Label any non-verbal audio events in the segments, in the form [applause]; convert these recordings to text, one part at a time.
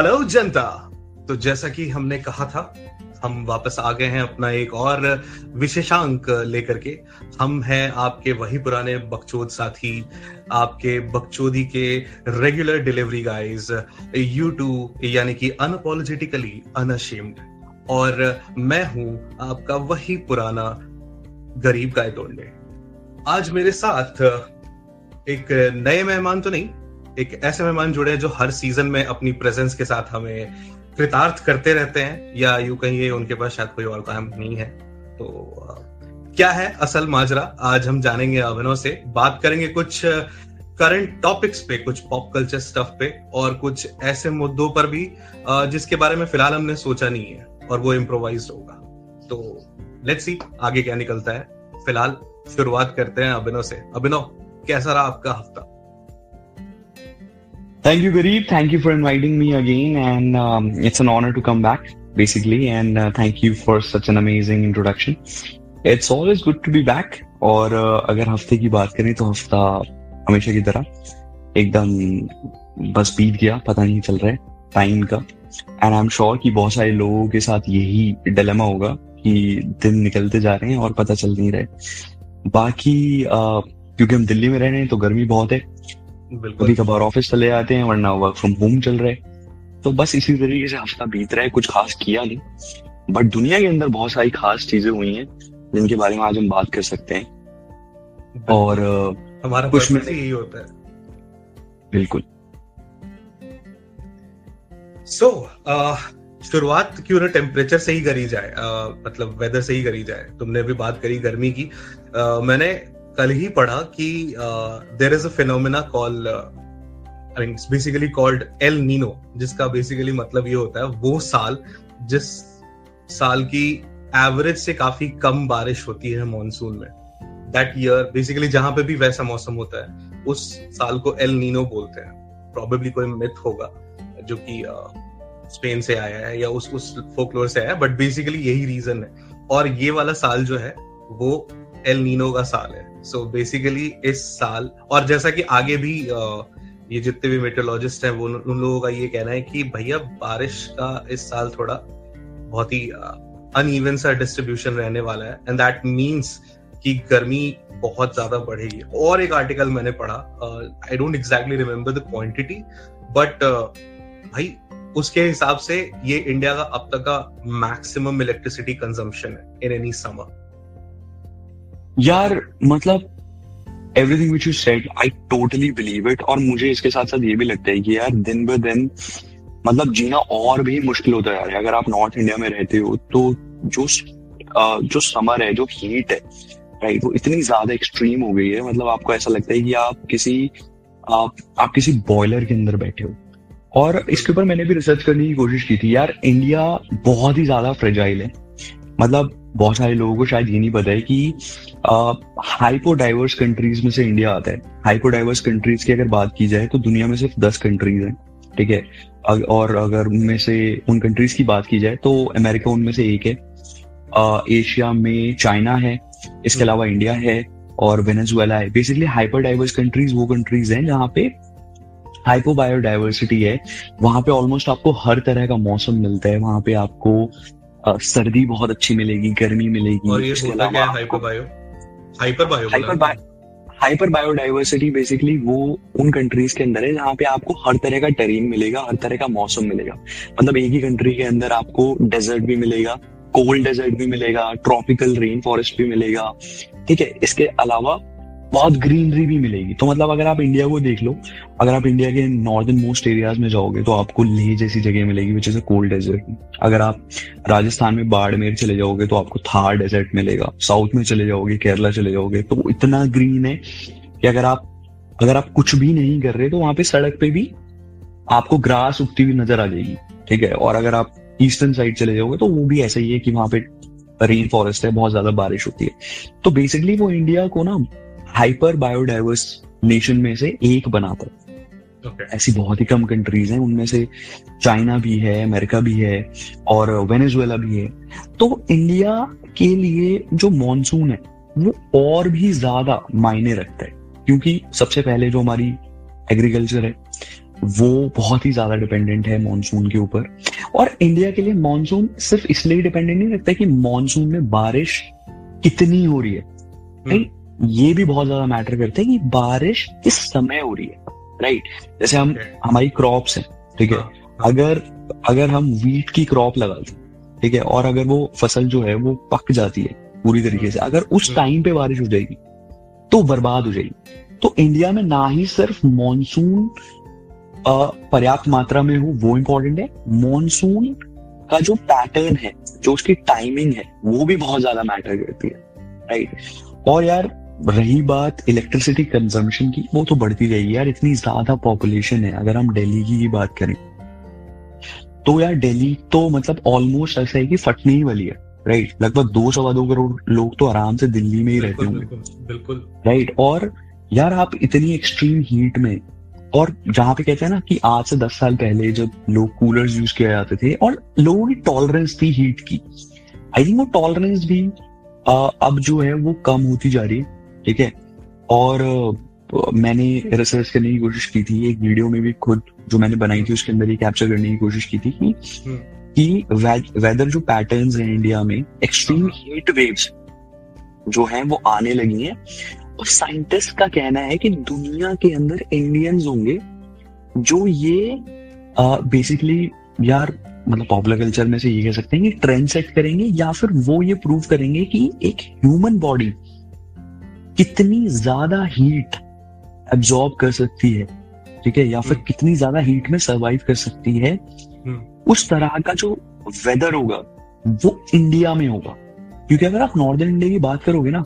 Hello जनता। तो जैसा कि हमने कहा था, हम वापस आ गए हैं अपना एक और विशेषांक लेकर के। हम हैं आपके वही पुराने बकचोद साथी, आपके बकचोदी के regular delivery guys you too यानी कि अनअपोलोजेटिकली अनअशेम्ड और मैं हूँ आपका वही पुराना गरीब गाय तोड़ने आज मेरे साथ एक नए मेहमान तो नहीं एक ऐसे मेहमान जुड़े हैं जो हर सीज़न में अपनी प्रेजेंस के साथ हमें कृतार्थ करते रहते हैं, या यूँ कहिए उनके पास शायद कोई और काम नहीं है। तो क्या है असल माजरा? आज हम जानेंगे अभिनव से, बात करेंगे कुछ करंट टॉपिक्स पे, कुछ पॉप कल्चर स्टफ़ पे, और कुछ ऐसे मुद्दों पर भी जिसके बारे में फ़िलहाल हमने सोचा नहीं है, और वो इम्प्रोवाइज होगा। तो लेट्स सी आगे क्या निकलता है। फ़िलहाल शुरुआत करते हैं अभिनव से। अभिनव, कैसा रहा आपका हफ़्ता? Thank you, Garib. Thank you for inviting me again. And um, it's an honor to come back, basically. And uh, thank you for such an amazing introduction. It's always good to be back. और uh, अगर हफ़्ते की बात करें तो हफ़्ता हमेशा की तरह एकदम बस बीत गया पता नहीं चल रहा है टाइम का एंड आई एम श्योर कि बहुत सारे लोगों के साथ यही डिलेमा होगा कि दिन निकलते जा रहे हैं और पता चल नहीं रहे बाकी uh, क्योंकि हम दिल्ली में रह रहे हैं तो गर्मी बहुत है कभी कभार ऑफ़िस चले जाते हैं वरना वर्क फ्रॉम होम चल रहा है। तो बस इसी तरीके से हफ़्ता बीत रहा है कुछ खास किया नहीं। बट दुनिया के अंदर बहुत सारी खास चीज़ें हुई हैं जिनके बारे में आज हम बात कर सकते हैं। और हमारा कुछ में यही होता है। बिल्कुल। सो so, शुरुआत क्यों ना टेम्परेचर से ही करी जाए uh, मतलब वेदर से ही करी जाए। तुमने भी बात करी गर्मी की। Uh, मैंने कल ही पढ़ा कि there is a phenomena call I mean basically called El Nino जिसका बेसिकली मतलब ये होता है वो साल जिस साल की एवरेज से काफ़ी कम बारिश होती है मानसून में। दैट ईयर बेसिकली जहाँ पे भी वैसा मौसम होता है उस साल को एल नीनो बोलते हैं। प्रॉबेबली कोई मिथ होगा जो कि स्पेन uh, से आया है या उस उस फोकलोर से आया है बट बेसिकली यही रीजन है। और ये वाला साल जो है वो एल नीनो का साल है। सो बेसिकली इस साल, और जैसा कि आगे भी ये जितने भी मेट्रोलॉजिस्ट हैं, वो उन लोगों का ये कहना है कि भैया बारिश का इस साल थोड़ा बहुत ही अनइवन सा डिस्ट्रीब्यूशन रहने वाला है। एंड दैट मींस कि गर्मी बहुत ज़्यादा बढ़ेगी। और एक आर्टिकल मैंने पढ़ा I don't exactly remember the quantity but भाई उसके हिसाब से ये इंडिया का अब तक का मैक्सिमम इलेक्ट्रिसिटी कंजम्पशन है इन एनी समर यार मतलब everything which you said I totally believe it और मुझे इसके साथ साथ ये भी लगता है कि यार, दिन ब दिन मतलब जीना और भी मुश्किल होता जा रहा है। अगर आप नॉर्थ इंडिया में रहते हो तो जो जो समर है, जो हीट है राइट वो इतनी ज़्यादा एक्सट्रीम हो गई है। मतलब आपको ऐसा लगता है कि आप किसी, आप आप किसी बॉयलर के अंदर बैठे हो। और इसके ऊपर मैंने भी रिसर्च करने की कोशिश की थी, यार इंडिया बहुत ही ज़्यादा फ्रेजाइल है। मतलब बहुत सारे लोगों को शायद ये नहीं पता है कि हाइपोडाइवर्स कंट्रीज़ में से इंडिया आता है। हाइपोडाइवर्स कंट्रीज़ की अगर बात की जाए तो दुनिया में सिर्फ़ दस कंट्रीज़ हैं ठीक है? और अगर उनमें से उन कंट्रीज़ की बात की जाए तो अमेरिका उनमें से एक है। आ, एशिया में चाइना है इसके अलावा इंडिया है और वेनेजुएला है। बेसिकली हाइपर डाइवर्स कंट्रीज़ वो कंट्रीज़ हैं जहाँ पे हाइपो बायोडाइवर्सिटी है। वहाँ पे ऑलमोस्ट आपको हर तरह का मौसम मिलता है। वहाँ पे आपको सर्दी बहुत अच्छी मिलेगी गर्मी मिलेगी और ये क्या है hyper bio hyper bio hyper bio hyper biodiversity basically वो उन कंट्रीज़ के अंदर है जहाँ पे आपको हर तरह का टेरीन मिलेगा हर तरह का मौसम मिलेगा। मतलब एक ही कंट्री के अंदर आपको डेजर्ट भी मिलेगा कोल्ड डेजर्ट भी मिलेगा ट्रॉपिकल रेन फॉरेस्ट भी मिलेगा। ठीक है इसके अलावा बहुत ग्रीनरी भी मिलेगी। तो मतलब अगर आप इंडिया को देख लो, अगर आप इंडिया के नॉर्दर्न मोस्ट एरियाज़ में जाओगे तो आपको लेह जैसी जगह मिलेगी which is a cold desert अगर आप राजस्थान में बाड़मेर चले जाओगे तो आपको थार डेजर्ट मिलेगा। साउथ में चले जाओगे, केरला चले जाओगे तो इतना ग्रीन है कि अगर आप अगर आप कुछ भी नहीं कर रहे तो वहाँ पे सड़क पे भी आपको ग्रास उगती हुई नज़र आ जाएगी, ठीक है? और अगर आप ईस्टर्न साइड चले जाओगे तो वो भी ऐसा ही है कि वहाँ पे रेन फॉरेस्ट है, बहुत ज़्यादा बारिश होती है। तो बेसिकली वो इंडिया को ना हाइपर बायोडाइवर्स नेशन में से एक बनाता है Okay. ऐसी बहुत ही कम कंट्रीज़ हैं उनमें से चाइना भी है अमेरिका भी है और वेनेजुएला भी है। तो इंडिया के लिए जो मॉनसून है वो और भी ज़्यादा मायने रखता है। क्योंकि सबसे पहले जो हमारी एग्रीकल्चर है वो बहुत ही ज़्यादा डिपेंडेंट है मानसून के ऊपर। और इंडिया के लिए मानसून सिर्फ़ इसलिए डिपेंडेंट नहीं रखता कि मानसून में बारिश कितनी हो रही है। राइट ये भी बहुत ज़्यादा मैटर करते हैं कि बारिश किस समय हो रही है राइट जैसे हम हमारी क्रॉप्स हैं ठीक है? हाँ, हाँ। अगर अगर हम वीट की क्रॉप लगाते ठीक है? और अगर वो फ़सल जो है वो पक जाती है पूरी तरीके से अगर उस टाइम। पे बारिश हो जाएगी तो बर्बाद हो जाएगी। तो इंडिया में ना ही सिर्फ़ मॉनसून पर्याप्त मात्रा में हो वो इंपॉर्टेंट है। मॉनसून का जो पैटर्न है जो उसकी टाइमिंग है वो भी बहुत ज़्यादा मैटर करती है राइट और यार रही बात इलेक्ट्रिसिटी कंजम्पशन की वो तो बढ़ती रहेगी यार इतनी ज़्यादा पॉपुलेशन है अगर हम दिल्ली की बात करें। तो यार दिल्ली तो मतलब ऑलमोस्ट ऐसा है कि फटने ही वाली है राइट लगभग दो सवा दो करोड़ लोग तो आराम से दिल्ली में ही रहते होंगे। बिल्कुल राइट और यार आप इतनी एक्सट्रीम हीट में और जहाँ पे कहते हैं ना कि आज से दस साल पहले जब लोग कूलर्स यूज़ किए जाते थे और लोगों की टॉलरेंस थी हीट की। आई थिंक वो टॉलरेंस भी आ, अब जो है वो कम होती जा रही है। ठीक है? और मैंने रिसर्च करने की कोशिश की थी एक वीडियो में भी खुद जो मैंने बनाई थी उसके अंदर ही कैप्चर करने की कोशिश की थी कि हम्म। कि वेदर जो पैटर्न्स हैं इंडिया में एक्सट्रीम हीट वेव्स जो हैं वो आने लगी हैं। और साइंटिस्ट का कहना है कि दुनिया के अंदर इंडियंस होंगे जो ये बेसिकली यार मतलब पॉपुलर कल्चर में से ये कह सकते हैं कि ट्रेंड सेट करेंगे या फिर वो ये प्रूव करेंगे कि एक ह्यूमन बॉडी कितनी ज़्यादा हीट एब्जॉर्ब कर सकती है ठीक है? या फिर हम्म। कितनी ज़्यादा हीट में सरवाइव कर सकती है हम्म। उस तरह का जो वेदर होगा वो इंडिया में होगा। क्योंकि अगर आप नॉर्दर्न इंडिया की बात करोगे ना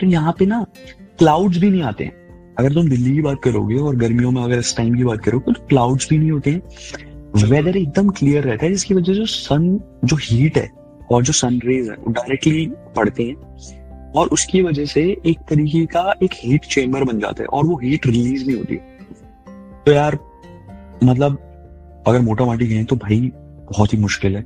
तो यहाँ पे ना क्लाउड्स भी नहीं आते हैं। अगर तुम दिल्ली की बात करोगे और गर्मियों में अगर इस टाइम की बात करोगे तो क्लाउड्स भी नहीं होते हैं। वेदर एकदम क्लियर रहता है जिसकी वजह से जो सन जो हीट है और जो सन रेज है वो डायरेक्टली पड़ते हैं। और उसकी वजह से एक तरीके का एक हीट चेम्बर बन जाता है और वो हीट रिलीज़ नहीं होती। तो यार मतलब अगर मोटा माटी गए तो भाई बहुत ही मुश्किल है।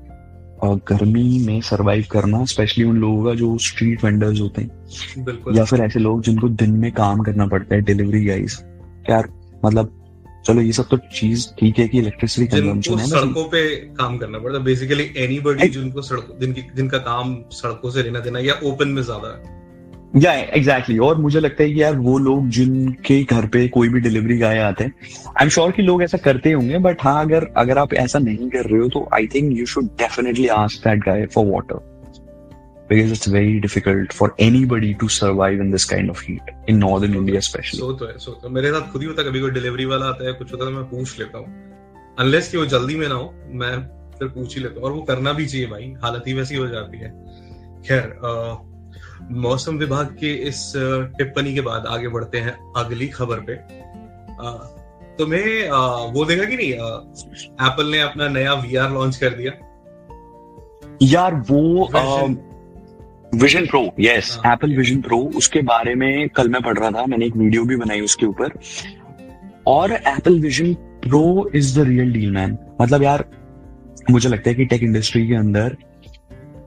गर्मी में सरवाइव करना स्पेशली उन लोगों का जो स्ट्रीट वेंडर्स होते हैं। या फिर ऐसे लोग जिनको दिन में काम करना पड़ता है डिलीवरी गाइस यार मतलब चलो ये सब तो चीज़ ठीक है कि इलेक्ट्रिसिटी कंजम्पशन है सड़कों पे काम करना पड़ता है। बेसिकली एनीबॉडी जिनको सड़क जिनकी जिनका काम सड़कों से लेना देना या ओपन में ज़्यादा है। या एग्जैक्टली और मुझे लगता है कि यार वो लोग जिनके घर पे कोई भी डिलीवरी गाय आते हैं आई एम श्योर कि लोग ऐसा करते होंगे बट हाँ अगर अगर आप ऐसा नहीं कर रहे हो तो I think you should definitely ask that guy for water because it's very difficult for anybody to survive in this kind of heat, in northern India especially. so तो है, so तो मेरे साथ खुद ही होता कभी कोई डिलीवरी वाला आता है, कुछ होता है तो मैं पूछ लेता हूँ। अनलेस कि वो जल्दी में ना हो, मैं फिर पूछ ही लेता हूँ। और वो करना भी चाहिए भाई, हालत ही वैसी हो जाती है। खैर मौसम विभाग के इस टिप्पणी के बाद आगे बढ़ते हैं अगली खबर पे। तुम्हें वो देखा कि नहीं एप्पल ने अपना नया वीआर लॉन्च कर दिया। यार वो Vision Pro yes Apple Vision Pro उसके बारे में कल मैं पढ़ रहा था मैंने एक वीडियो भी बनाई उसके ऊपर। और Apple Vision Pro is the real deal man मतलब यार मुझे लगता है कि टेक इंडस्ट्री के अंदर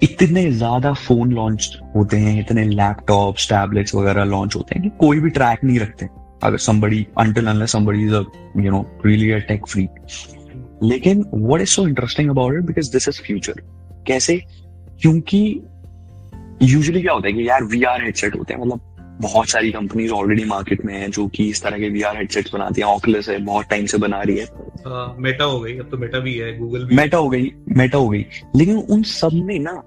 इतने ज़्यादा फ़ोन लॉन्च होते हैं इतने लैपटॉप टैबलेट्स वगैरह लॉन्च होते हैं कि कोई भी ट्रैक नहीं रखते। अगर somebody until unless somebody is a you know really a tech freak. लेकिन what is so interesting about it because this is future. कैसे? क्योंकि यूजुअली क्या होता है कि यार वी आर हेडसेट होते हैं मतलब बहुत सारी कंपनीज़ ऑलरेडी मार्केट में है जो कि इस तरह के वी आर हेडसेट्स बनाती हैं। ऑकुलस है बहुत टाइम से बना रही है। मेटा हो गई अब तो मेटा भी है गूगल मेटा हो। गई मेटा हो गई। लेकिन उन सब में ना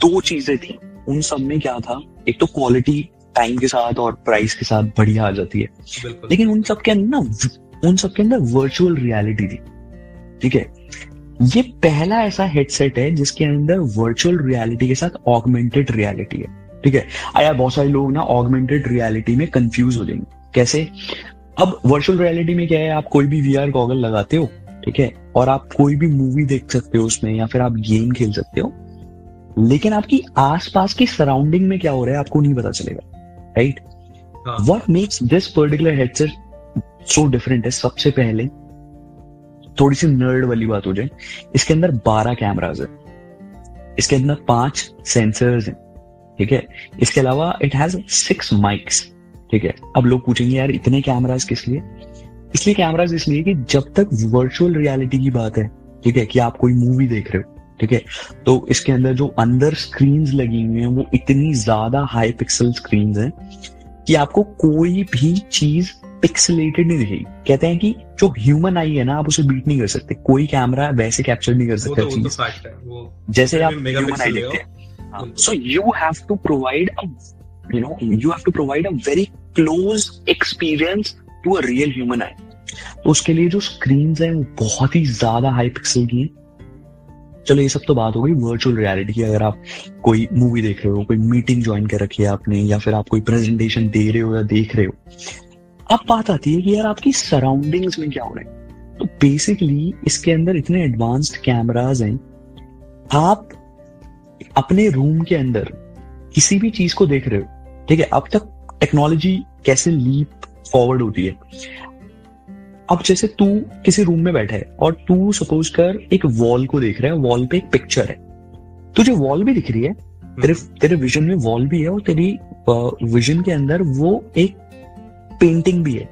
दो चीज़ें थी। उन सब में क्या था? एक तो क्वालिटी टाइम के साथ और प्राइस के साथ बढ़िया आ जाती है। लेकिन उन सब के अंदर ना उन सब के अंदर वर्चुअल रियलिटी थी। ठीक है? ये पहला ऐसा हेडसेट है जिसके अंदर वर्चुअल रियलिटी के साथ ऑगमेंटेड रियलिटी है। ठीक है? आया बहुत सारे लोग ना ऑगमेंटेड रियलिटी में कंफ्यूज हो जाएँगे। कैसे? अब वर्चुअल रियलिटी में क्या है? आप कोई भी वी आर गॉगल लगाते हो ठीक है? और आप कोई भी मूवी देख सकते हो उसमें या फिर आप गेम खेल सकते हो। लेकिन आपकी आसपास की सराउंडिंग में क्या हो रहा है आपको नहीं पता चलेगा right what makes this particular headset so different है सबसे पहले थोड़ी सी नर्ड वाली बात हो जाए इसके अंदर बारह कैमराज है इसके अंदर पाँच सेंसर्स हैं ठीक है? इसके अलावा इट हैज़ सिक्स माइक्स ठीक है? अब लोग पूछेंगे यार इतने कैमराज किस लिए? इसलिए कैमराज इसलिए कि जब तक वर्चुअल रियलिटी की बात है ठीक है कि आप कोई मूवी देख रहे हो ठीक है? तो इसके अंदर जो अंदर स्क्रीन लगी हुई है वो इतनी ज़्यादा हाई पिक्सल स्क्रीन है कि आपको कोई भी चीज़ पिक्सलेटेड नहीं दिखेगी। कहते हैं कि जो ह्यूमन आई है ना आप उसे बीट नहीं कर सकते। कोई कैमरा वैसे कैप्चर नहीं कर सकता तो, चीज़। जैसे आप ह्यूमन आई देखते हैं। So you have to provide you know you have to provide a very close experience to a real human eye तो उसके लिए जो स्क्रीन है वो बहुत ही ज़्यादा हाई पिक्सल की है। चलो, ये सब तो बात हो गई वर्चुअल रियलिटी की अगर आप कोई मूवी देख रहे हो, कोई मीटिंग ज्वाइन कर रखी है आपने, या फिर आप कोई प्रेजेंटेशन दे रहे हो या देख रहे हो, अब बात आती है कि यार आपकी सराउंडिंग्स में क्या हो रहा है। तो बेसिकली इसके अंदर इतने एडवांस्ड कैमराज हैं, आप अपने रूम के अंदर किसी भी चीज़ को देख रहे हो, ठीक है, अब तक टेक्नोलॉजी कैसे लीप फॉरवर्ड होती है? अब जैसे तू किसी रूम में बैठा है और तू सपोज़ कर एक वॉल को देख रहा है वॉल पे एक पिक्चर है। तुझे वॉल भी दिख रही है तेरे तेरे विजन में वॉल भी है और तेरी विजन के अंदर वो एक पेंटिंग भी है।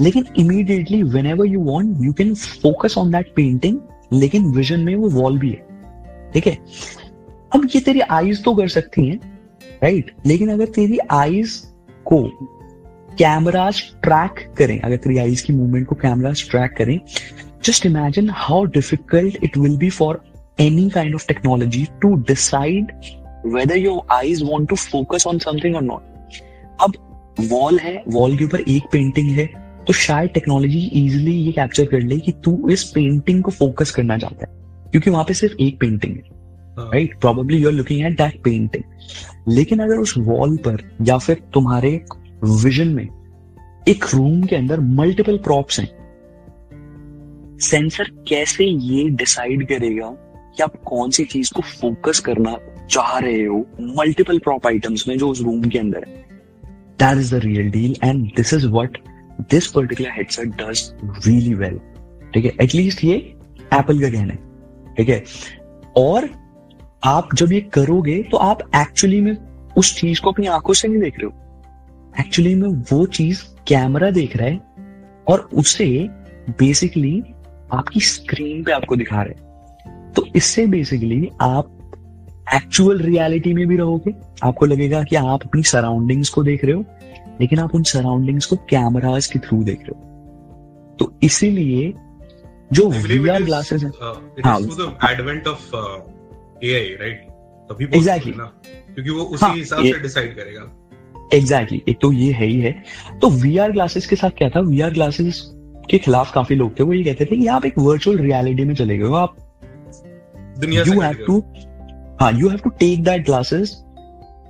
लेकिन immediately whenever you want you can focus on that painting लेकिन विजन में वो वॉल भी है। ठीक है? अब ये तेरी आईज तो कर सकती हैं राइट लेकिन अगर तेरी आईज को कैमराज ट्रैक करें अगर तेरी आईज की मूवमेंट को कैमराज ट्रैक करें just imagine how difficult it will be for any kind of technology to decide whether your eyes want to focus on something और नॉट अब वॉल है वॉल के ऊपर एक पेंटिंग है तो शायद टेक्नोलॉजी इजिली ये कैप्चर कर ले कि तू इस पेंटिंग को फोकस करना चाहता है क्योंकि वहाँ पे सिर्फ़ एक पेंटिंग है right probably you are looking at that painting लेकिन अगर उस वॉल पर या फिर तुम्हारे विजन में, एक रूम के अंदर मल्टीपल प्रॉप्स हैं। सेंसर कैसे ये डिसाइड करेगा कि आप कौन सी चीज़ को फोकस करना चाह रहे हो मल्टीपल प्रॉप आइटम्स में जो उस रूम के अंदर है। That is the real deal and this is what this particular headset does really well ठीक है? एटलीस्ट ये एप्पल का कहना है। ठीक है? और आप जब ये करोगे तो आप एक्चुअली में उस चीज़ को अपनी आँखों से नहीं देख रहे हो। एक्चुअली में वो चीज़ कैमरा देख रहा है और उसे बेसिकली आपकी स्क्रीन पे आपको दिखा रहे हैं। तो इससे बेसिकली आप एक्चुअल रियलिटी में भी रहोगे। आपको लगेगा कि आप अपनी सराउंडिंग्स को देख रहे हो लेकिन आप उन सराउंडिंग्स को कैमराज के थ्रू देख रहे हो। तो इसीलिए जो वीआर ग्लासेस हैं हाँ। एडवेंट ऑफ़ एआई राइट तभी एग्जैक्टली क्योंकि वो उसी हाँ, हिसाब से डिसाइड करेगा। एग्जैक्टली exactly, एक तो ये है ही है। तो वी आर ग्लासेस के साथ क्या था? वी आर ग्लासेस के खिलाफ काफ़ी लोग थे वो ये कहते थे कि आप एक वर्चुअल रियलिटी में चले गए हो। आप यू हैव टू हाँ। You have to take that glasses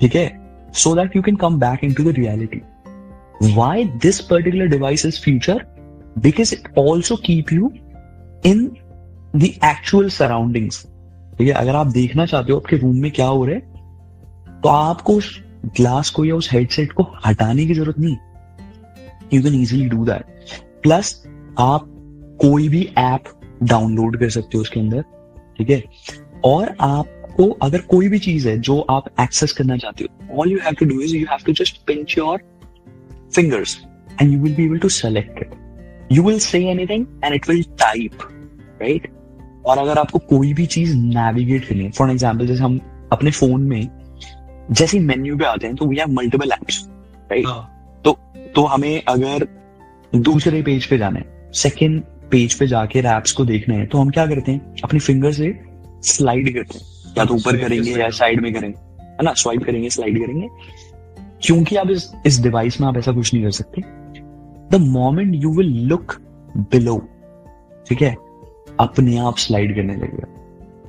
ठीक है so that you can come back in to the reality why this particular device is future because it also keep you in the actual surroundings ठीक है अगर आप देखना चाहते हो आपके रूम में क्या हो रहा है तो आपको ग्लास को या उस हेडसेट को हटाने की ज़रूरत नहीं। You can easily do that plus आप कोई भी ऐप डाउनलोड कर सकते हो उसके अंदर, ठीक है? और आपको अगर कोई भी चीज़ है जो आप एक्सेस करना चाहते हो all you have to do is you have to just pinch your fingers and you will be able to select it you will say anything and it will type right और अगर आपको कोई भी चीज़ navigate करनी है for example जैसे हम अपने फ़ोन में जैसे मेन्यू पे आते हैं तो we have multiple apps right तो तो हमें अगर दूसरे पेज पे जाना है सेकेंड पेज पे जाके एप्स को देखना है तो हम क्या करते हैं? अपने फिंगर से स्लाइड करते हैं। या तो ऊपर करेंगे या साइड में करेंगे है ना? स्वाइप करेंगे स्लाइड करेंगे। क्योंकि आप इस इस डिवाइस में आप ऐसा कुछ नहीं कर सकते। The moment you will look below ठीक है? अपने आप स्लाइड करने लगेगा।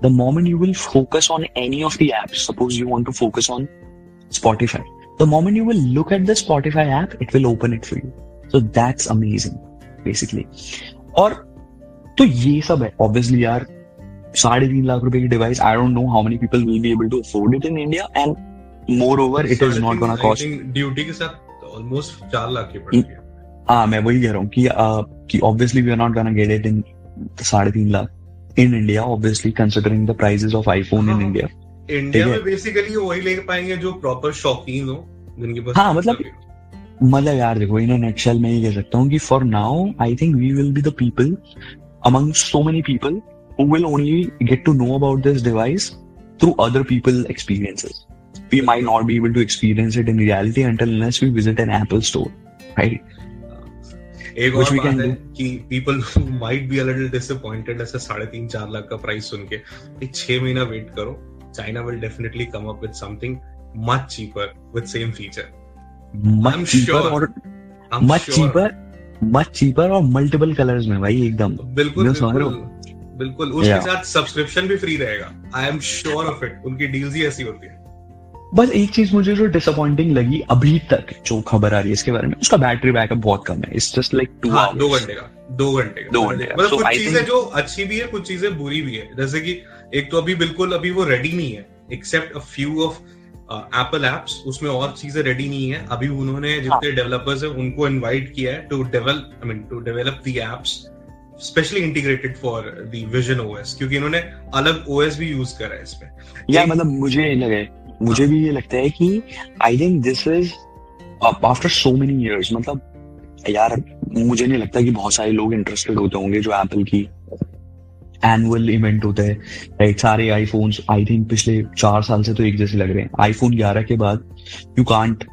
The moment you will focus on any of the apps, suppose you want to focus on Spotify, the moment you will look at the Spotify app, it will open it for you. So that's amazing, basically. और तो ये सब है obviously यार साढ़े तीन लाख रुपए की device I don't know how many people will be able to afford it in India and moreover it is not gonna cost duty के साथ ऑलमोस्ट चार लाख की पड़ेगी हाँ मैं वही कह रहा हूँ कि obviously we are not gonna get it in साढ़े तीन lakh in India obviously considering the prices of iPhone in India India में बेसिकली वही ले पाएँगे जो प्रॉपर शॉकिंग हो जिनके हाँ मतलब मतलब यार देखो इन एन एक्सेल में ये कह सकता हूँ कि for now I think we will be the people among so many people who will only get to know about this device through other people experiences we may not be able to experience it in reality until we visit an Apple store right एक और बात है कि people might be a disappointed ऐसे साढ़े तीन चार लाख का प्राइस सुन के एक छह महीना वेट करो China will definitely come up with something much cheaper with same feature sure. और much cheaper much cheaper और multiple colors में भाई एकदम। बिल्कुल बिल्कुल उसके साथ सब्सक्रिप्शन भी फ्री रहेगा। I am sure of it उनकी डील्स ही ऐसी होती है। बस एक चीज़ मुझे जो डिसअपॉइंटिंग लगी अभी तक जो खबर आ रही है इसके बारे में उसका बैटरी बैकअप बहुत कम है। इट्स जस्ट लाइक टू हाँ दो घंटे का दो घंटे का। दो घंटे मतलब So, कुछ चीज़ें think- जो अच्छी भी है कुछ चीज़ें बुरी भी है। जैसे कि एक तो अभी बिल्कुल अभी वो रेडी नहीं है except a few of Apple apps उसमें और चीज़ें रेडी नहीं है। अभी उन्होंने जितने डेवलपर्स हैं उनको इनवाइट किया है to develop I mean to develop the apps specially integrated for the Vision OS क्योंकि इन्होंने अलग ओएस भी यूज़ करा है इसमें। या मतलब मुझे लगे मुझे भी ये लगता है कि I think this is after so many years मतलब यार मुझे नहीं लगता कि बहुत सारे लोग इंटरेस्टेड होते होंगे जो एप्पल की एनुअल इवेंट होता है। राइट सारे आईफोन्स आई थिंक पिछले चार साल से तो एक जैसे लग रहे हैं। आईफोन 11 के बाद you can't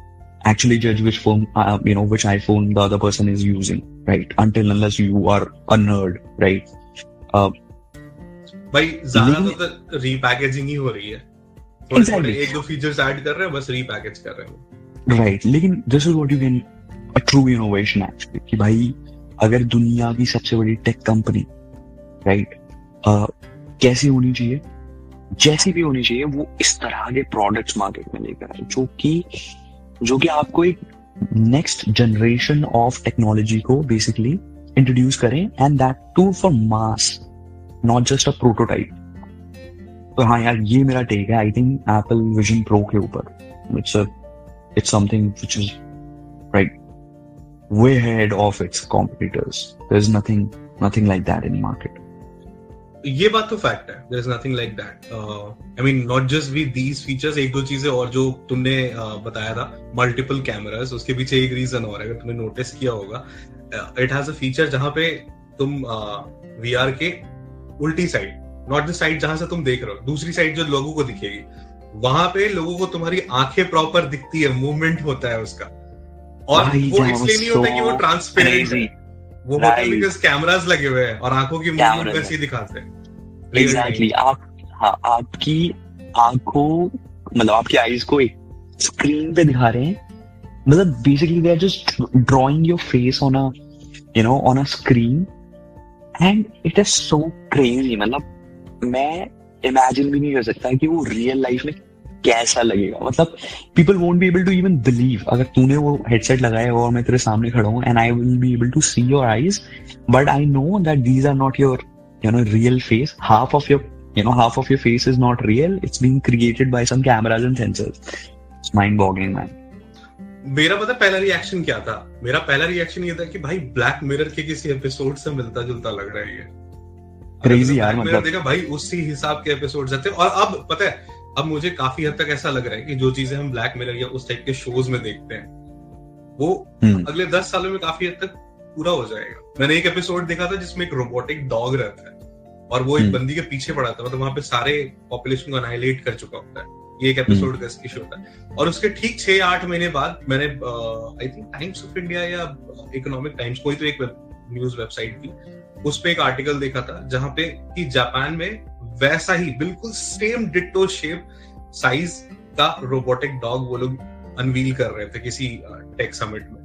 actually judge which phone uh, you know which iphone the other person is using right? Until unless you are a nerd right? भाई ज़्यादा लेकिन- तो रीपैकेजिंग ही हो रही है। थोड़े Exactly. एक दो फीचर्स ऐड कर रहे हैं बस रीपैकेज कर रहे हैं। राइट लेकिन this is what you can a true innovation actually कि भाई अगर दुनिया की सबसे बड़ी टेक कंपनी राइट कैसी होनी चाहिए जैसी भी होनी चाहिए वो इस तरह के प्रोडक्ट्स मार्केट में लेकर आए जो कि जो कि आपको एक नेक्स्ट जनरेशन ऑफ़ टेक्नोलॉजी को बेसिकली इंट्रोड्यूस करें and that too for mass not just a prototype तो हाँ यार ये मेरा टेक है. I think Apple Vision Pro के ऊपर. It's something which is right way ahead of its competitors. There's nothing nothing like that in market. ये बात तो फैक्ट है. Is nothing like that I mean not just features एक दो चीज़ें और जो तुमने uh, बताया था मल्टीपल कैमरास उसके पीछे एक रीजन और अगर तुमने नोटिस किया होगा. इट हैज़ अ फीचर जहाँ पे तुम वीआर के उल्टी साइड नॉट द साइड जहाँ से तुम देख रहे हो दूसरी साइड जो लोगों को दिखेगी वहाँ पे लोगों को तुम्हारी आँखें प्रॉपर दिखती है मूवमेंट होता है उसका। और वो इसलिए नहीं होता कि वो ट्रांसपेरेंट है। वो होता है बिकॉज़ कैमरास लगे हुए हैं और आँखों की मूवमेंट वैसे ही। दिखाते हैं। Time. आप हाँ आपकी आँखों मतलब आपकी आईज को एक स्क्रीन पे दिखा रहे हैं। मतलब basically they are just drawing your face on a you know on a screen and it is so crazy मतलब मैं इमेजिन भी नहीं कर सकता कि वो रियल लाइफ में कैसा लगेगा। मतलब people won't be able to even believe अगर तूने वो हेडसेट लगाया और मैं तेरे सामने खड़ा हूँ and I will be able to see your eyes but I know that these are not your you know, real face. Half of your, you know, half of your face is not real. It's being created by some cameras and sensors. It's mind boggling man. मेरा पता पहला reaction क्या था? मेरा पहला reaction ये था कि भाई ब्लैक मिरर के किसी एपिसोड से मिलता जुलता लग रहा है ये। Crazy यार, मतलब देखा भाई उसी हिसाब के एपिसोड आते और अब पता है अब मुझे काफ़ी हद तक ऐसा लग रहा है कि जो चीज़ें हम ब्लैक मिरर या उस टाइप के शोज़ में देखते हैं वो हम्म। अगले दस सालों में काफ़ी हद तक पूरा हो जाएगा। मैंने एक एपिसोड देखा था जिसमें एक रोबोटिक डॉग रहता है और वो एक हम्म। बंदी के पीछे पड़ा था मतलब वहाँ पे सारे पॉपुलेशन को अनाइलेट कर चुका होता है। ये एक एपिसोड का इसकी शो था और उसके ठीक छह आठ महीने बाद मैंने I think Times of India या इकोनॉमिक टाइम्स कोई तो एक न्यूज़ वेबसाइट थी उस पे एक आर्टिकल देखा था जहाँ पे कि जापान में वैसा ही बिल्कुल सेम डिट्टो शेप साइज़ का रोबोटिक डॉग वो लोग अनवील कर रहे थे किसी टेक समिट में।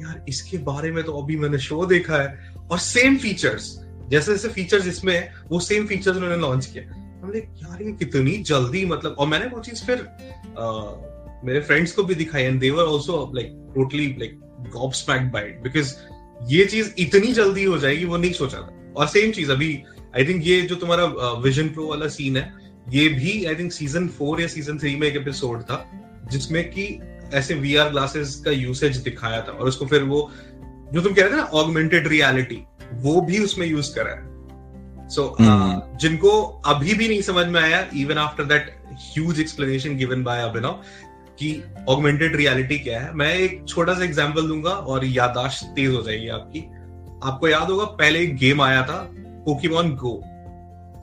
यार इसके बारे में तो अभी मैंने शो देखा है। और सेम फीचर्स जैसे जैसे फीचर्स इसमें है वो सेम फीचर्स उन्होंने लॉन्च किया। यार ये कितनी जल्दी मतलब और मैंने वो चीज़ फिर uh, मेरे फ्रेंड्स को भी दिखाई and they were also like totally like gobsmacked by it because ये चीज़ इतनी जल्दी हो जाएगी वो नहीं सोचा था और सेम चीज़ अभी आई थिंक ये जो तुम्हारा विजन प्रो वाला सीन है ये भी आई थिंक सीज़न फोर या सीज़न थ्री में एक एपिसोड था जिसमें कि ऐसे वी आर ग्लासेस का यूसेज दिखाया था और उसको फिर वो जो तुम कह रहे थे ना ऑगमेंटेड रियलिटी वो भी उसमें यूज़ करा है सो so, हम्म। जिनको अभी भी नहीं समझ में आया even after that huge explanation given by Abhinav कि ऑगमेंटेड रियलिटी क्या है? मैं एक छोटा सा एग्जांपल दूँगा और यादाश्त तेज हो जाएगी आपकी। आपको याद होगा पहले एक गेम आया था Pokemon Go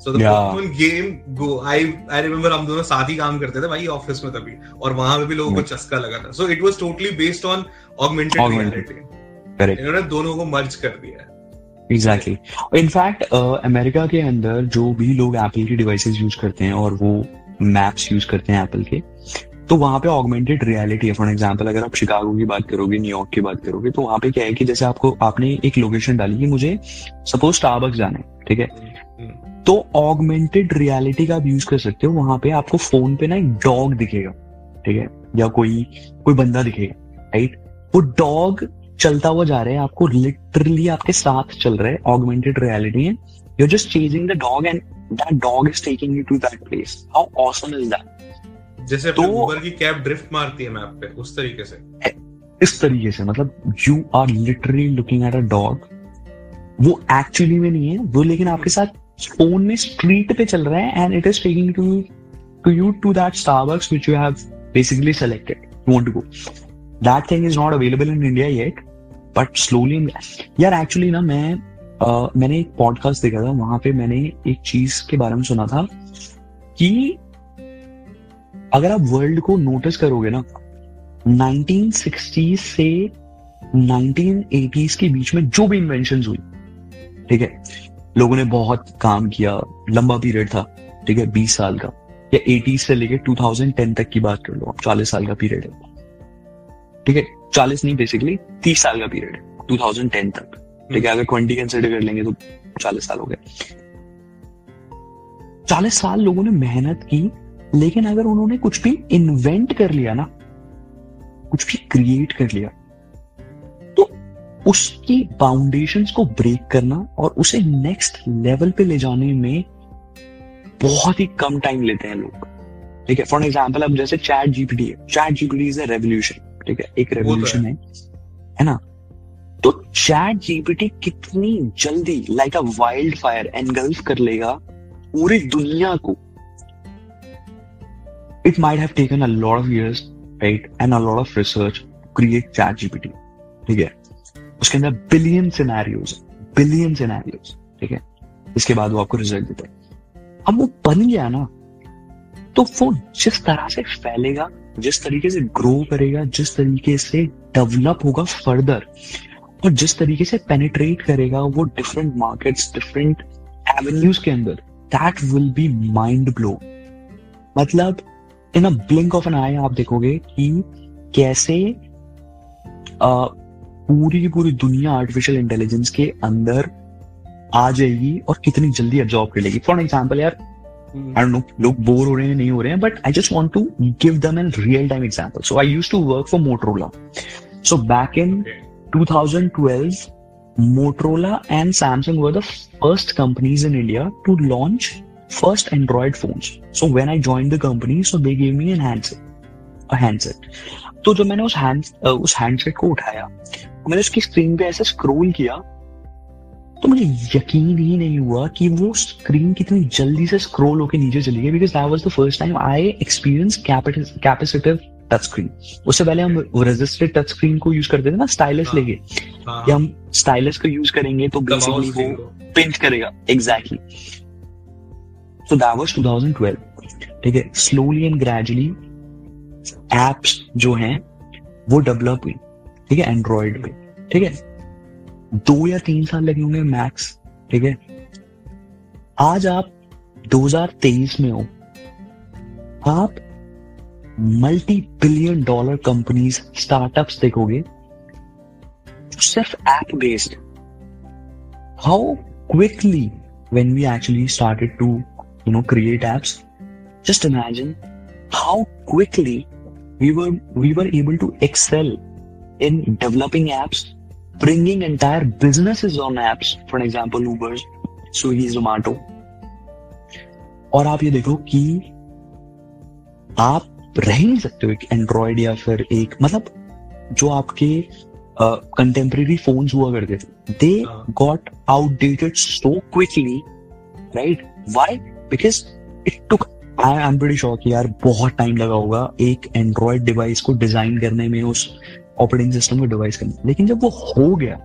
so the Pokemon game go I I remember हम दोनों साथ ही काम करते थे भाई ऑफ़िस में तभी और वहाँ पे भी लोगों को चस्का लगा था। So it was totally based on augmented reality इन्होंने दोनों को मर्ज कर दिया एग्जैक्टली इनफैक्ट अमेरिका के अंदर जो भी लोग एप्पल की डिवाइसेस यूज़ करते हैं और वो मैप्स यूज़ करते हैं एप्पल के तो वहाँ पे ऑगमेंटेड रियलिटी है फॉर एग्ज़ाम्पल अगर आप शिकागो की बात करोगे न्यूयॉर्क की बात करोगे तो वहाँ पे क्या है कि जैसे आपको आपने एक लोकेशन डाली कि मुझे सपोज़ स्टारबक्स जाना है ठीक है? हम्म। तो ऑगमेंटेड रियलिटी का आप यूज़ कर सकते हो वहाँ पे आपको फ़ोन पे ना एक डॉग दिखेगा ठीक है? या कोई कोई बंदा दिखेगा राइट वो डॉग चलता हुआ जा रहा है आपको लिटरली आपके साथ चल रहा है ऑगमेंटेड रियलिटी है। You just chasing the dog and that dog is taking you to that place how awesome is that जैसे तो ऊबर की कैब ड्रिफ्ट मारती है मैप पे उस तरीके से। इस तरीके से मतलब you are literally looking at a dog वो एक्चुअली में नहीं है वो लेकिन आपके साथ फ़ोन में स्ट्रीट पे चल रहा है and it is taking to to you to that Starbucks which you have basically selected you want to go that thing is not available in India yet but slowly यार actually ना मैं uh, मैंने एक podcast देखा था वहाँ पे मैंने एक चीज़ के बारे में सुना था कि अगर आप वर्ल्ड को नोटिस करोगे ना 1960 से 1980s के बीच में जो भी इन्वेंशन हुई, ठीक है, लोगों ने बहुत काम किया, लंबा पीरियड था, ठीक है 20 साल का, या 80 से लेके 2010 तक की बात कर लो आप 40 साल का पीरियड है, ठीक है, चालीस नहीं बेसिकली तीस साल का पीरियड है टू थाउज़ेंड टेन तक, ठीक है, अगर ट्वेंटी कंसिडर कर लेंगे तो चालीस साल हो गए। चालीस साल लोगों ने मेहनत की लेकिन अगर उन्होंने कुछ भी इन्वेंट कर लिया ना कुछ भी क्रिएट कर लिया तो उसकी फाउंडेशन को ब्रेक करना और उसे नेक्स्ट लेवल पे ले जाने में बहुत ही कम टाइम लेते हैं लोग। ठीक है फॉर एग्ज़ाम्पल अब जैसे चैट जीपीटी है chat GPT is a revolution ठीक है एक रेवोल्यूशन तो है। है ना? तो चैट जीपीटी कितनी जल्दी like a wild fire engulf कर लेगा पूरी दुनिया को। It might have taken a lot of years right and a lot of research create chat GPT ठीक है? उसके अंदर बिलियन सिनेरियोज बिलियन सिनेरियोज ठीक है? इसके बाद वो आपको रिज़ल्ट देता है। अब वो बन गया ना तो वो जिस तरह से फैलेगा, जिस तरीके से ग्रो करेगा, जिस तरीके से डेवलप होगा फर्दर और जिस तरीके से पेनिट्रेट करेगा वो डिफरेंट मार्केट्स डिफरेंट एवेन्यूज के अंदर that will be mind blow मतलब in a blink of an eye आप देखोगे कि कैसे आ, पूरी पूरी दुनिया आर्टिफिशियल इंटेलिजेंस के अंदर आ जाएगी और कितनी जल्दी अब्जॉर्ब कर लेगी। फॉर एग्ज़ाम्पल यार आई डोंट नो लोग बोर हो रहे हैं नहीं हो रहे हैं but I just want to give them an real time example so I used to work for Motorola so back in 2012 Motorola and Samsung were the first companies in India to launch first Android phones. So when I joined the company, so they gave me an handset, a handset. तो जब मैंने उस hand उस handset को उठाया मैंने उसकी screen पे ऐसे स्क्रॉल किया तो मुझे यकीन ही नहीं हुआ कि वो स्क्रीन कितनी जल्दी से स्क्रोल होकर नीचे चली गई because that was the first time I experience capacitive touch screen उससे पहले हम रजिस्टर्ड टच स्क्रीन को यूज़ करते थे ना स्टाइलस लेके। हाँ, कि हम स्टाइलस को यूज़ करेंगे तो बेसिकली वो पिंच करेगा। एग्जैक्टली सो दैट वाज 2012 ठीक है? स्लोली एंड ग्रेजुअली एप्स जो हैं, वो डेवलप हुई। ठीक है? एंड्रॉइड पे। ठीक है? दो या तीन साल लगे होंगे मैक्स ठीक है? आज आप 2023 में हो। आप multi billion dollar companies startups देखोगे सिर्फ़ app based how quickly when we actually started to you know create apps just imagine how quickly we were we were able to excel in developing apps bringing entire businesses on apps for example uber swiggy zomato और आप ये देखो कि आप रह नहीं सकते हो एक एंड्रॉयड या फिर एक मतलब जो आपके कंटेम्प्रेरी uh, फोन्स हुआ करते थे they got outdated so quickly right why because it took I am pretty sure कि यार बहुत टाइम लगा होगा एक एंड्रॉयड डिवाइस को डिज़ाइन करने में, उस ऑपरेटिंग सिस्टम को डिवाइस करने लेकिन जब वो हो गया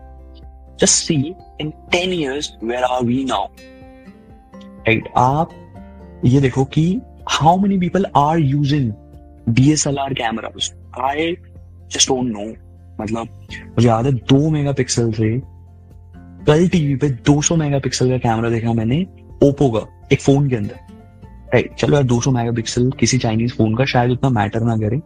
just see in ten years where are we now right आप ये देखो कि how many people are using DSLR cameras I just don't know मतलब मुझे याद है दो मेगा पिक्सल से कल टीवी पे 200 मेगापिक्सल का कैमरा देखा मैंने। ओप्पो का एक फ़ोन के अंदर। राइट चलो यार 200 मेगापिक्सल किसी चाइनीज़ फ़ोन का शायद उतना मैटर ना करे।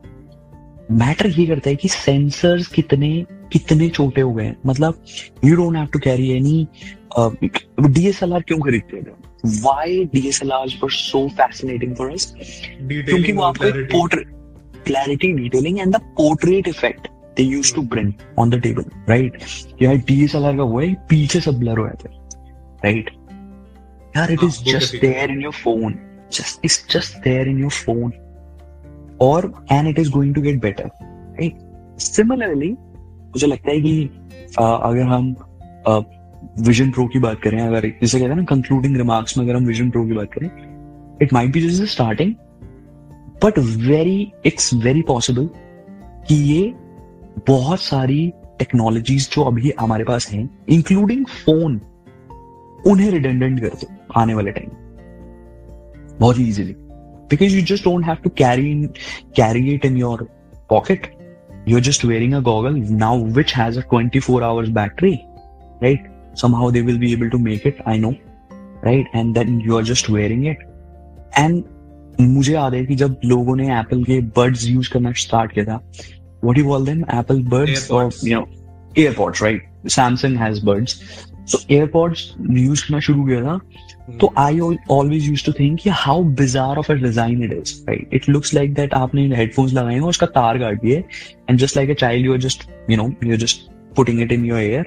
मैटर ये करता है कि सेंसर्स कितने कितने छोटे हो गए हैं। मतलब you don't have to carry any DSLR क्यों खरीदते हैं? Why DSLR were so fascinating for us क्योंकि वो आपको portrait clarity detailing and the portrait effect they used to bring on the table right यार डीएसएलआर का वो है पीछे सब ब्लर हो जाता है राइट यार it is just there in your phone just it's just there in your phone और and it is going to get better right? Similarly मुझे लगता है कि आ, अगर हम विजन प्रो की बात करें अगर जैसे कहते हैं ना कंक्लूडिंग रिमार्क्स में अगर हम विजन प्रो की बात करें it might be just starting but very it's very possible कि ये बहुत सारी टेक्नोलॉजीज़ जो अभी हमारे पास हैं इंक्लूडिंग फ़ोन उन्हें रिडेंडेंट कर दो। आने वाले टाइम बहुत ही easily because you just don't have to carry in carry it in your pocket you just wearing a goggle now which has a twenty four hours battery right somehow they will be able to make it I know right and then you are just wearing it and मुझे याद है कि जब लोगों ने Apple के birds use करना start किया था what you call them Apple buds और you know AirPods right Samsung has buds so AirPods use करना शुरू किया था तो I always used to think how bizarre of a design it is right it looks like that आपने headphones लगाए हैं उसका तार काट दिए and just like a child you are just you know you just putting it in your ear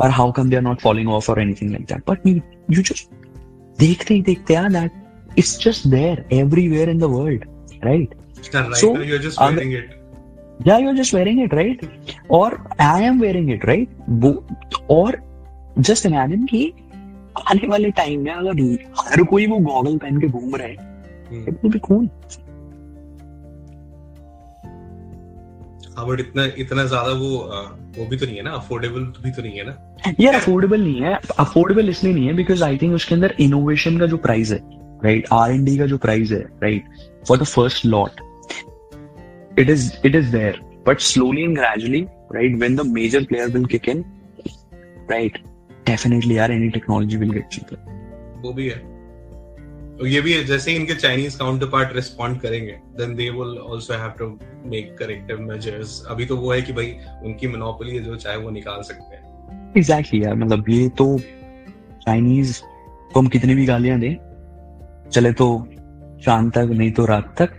or how come they're not falling off or anything like that but you, you just dekhte hi dekhte yaar that it's just there everywhere in the world right, right so you're just wearing it yeah you're just wearing it right or i am wearing it right or just imagine ki आने वाले time में अगर हर कोई वो goggle पहन के घूम रहा है इट विल बी कूल हाँ बट इतना इतना ज़्यादा वो वो भी तो नहीं है ना? अफोर्डेबल भी तो नहीं है ना? यार अफोर्डेबल नहीं है। अफोर्डेबल इसलिए नहीं है बिकॉज़ आई थिंक उसके अंदर इनोवेशन का जो प्राइस है राइट आर एन डी का जो प्राइस है right for the first lot it is it is there but slowly and gradually right when the major player will kick in right definitely यार any technology will get cheaper वो भी है। ये भी है जैसे इनके चाइनीज़ काउंटर पार्ट रिस्पॉन्ड करेंगे then they will also have to make corrective measures अभी तो वो है कि भाई उनकी मोनोपोली है जो चाहे वो निकाल सकते हैं। एग्जैक्टली exactly, यार मतलब ये तो चाइनीज़ को हम कितनी भी गालियाँ दें चले तो शाम तक नहीं तो रात तक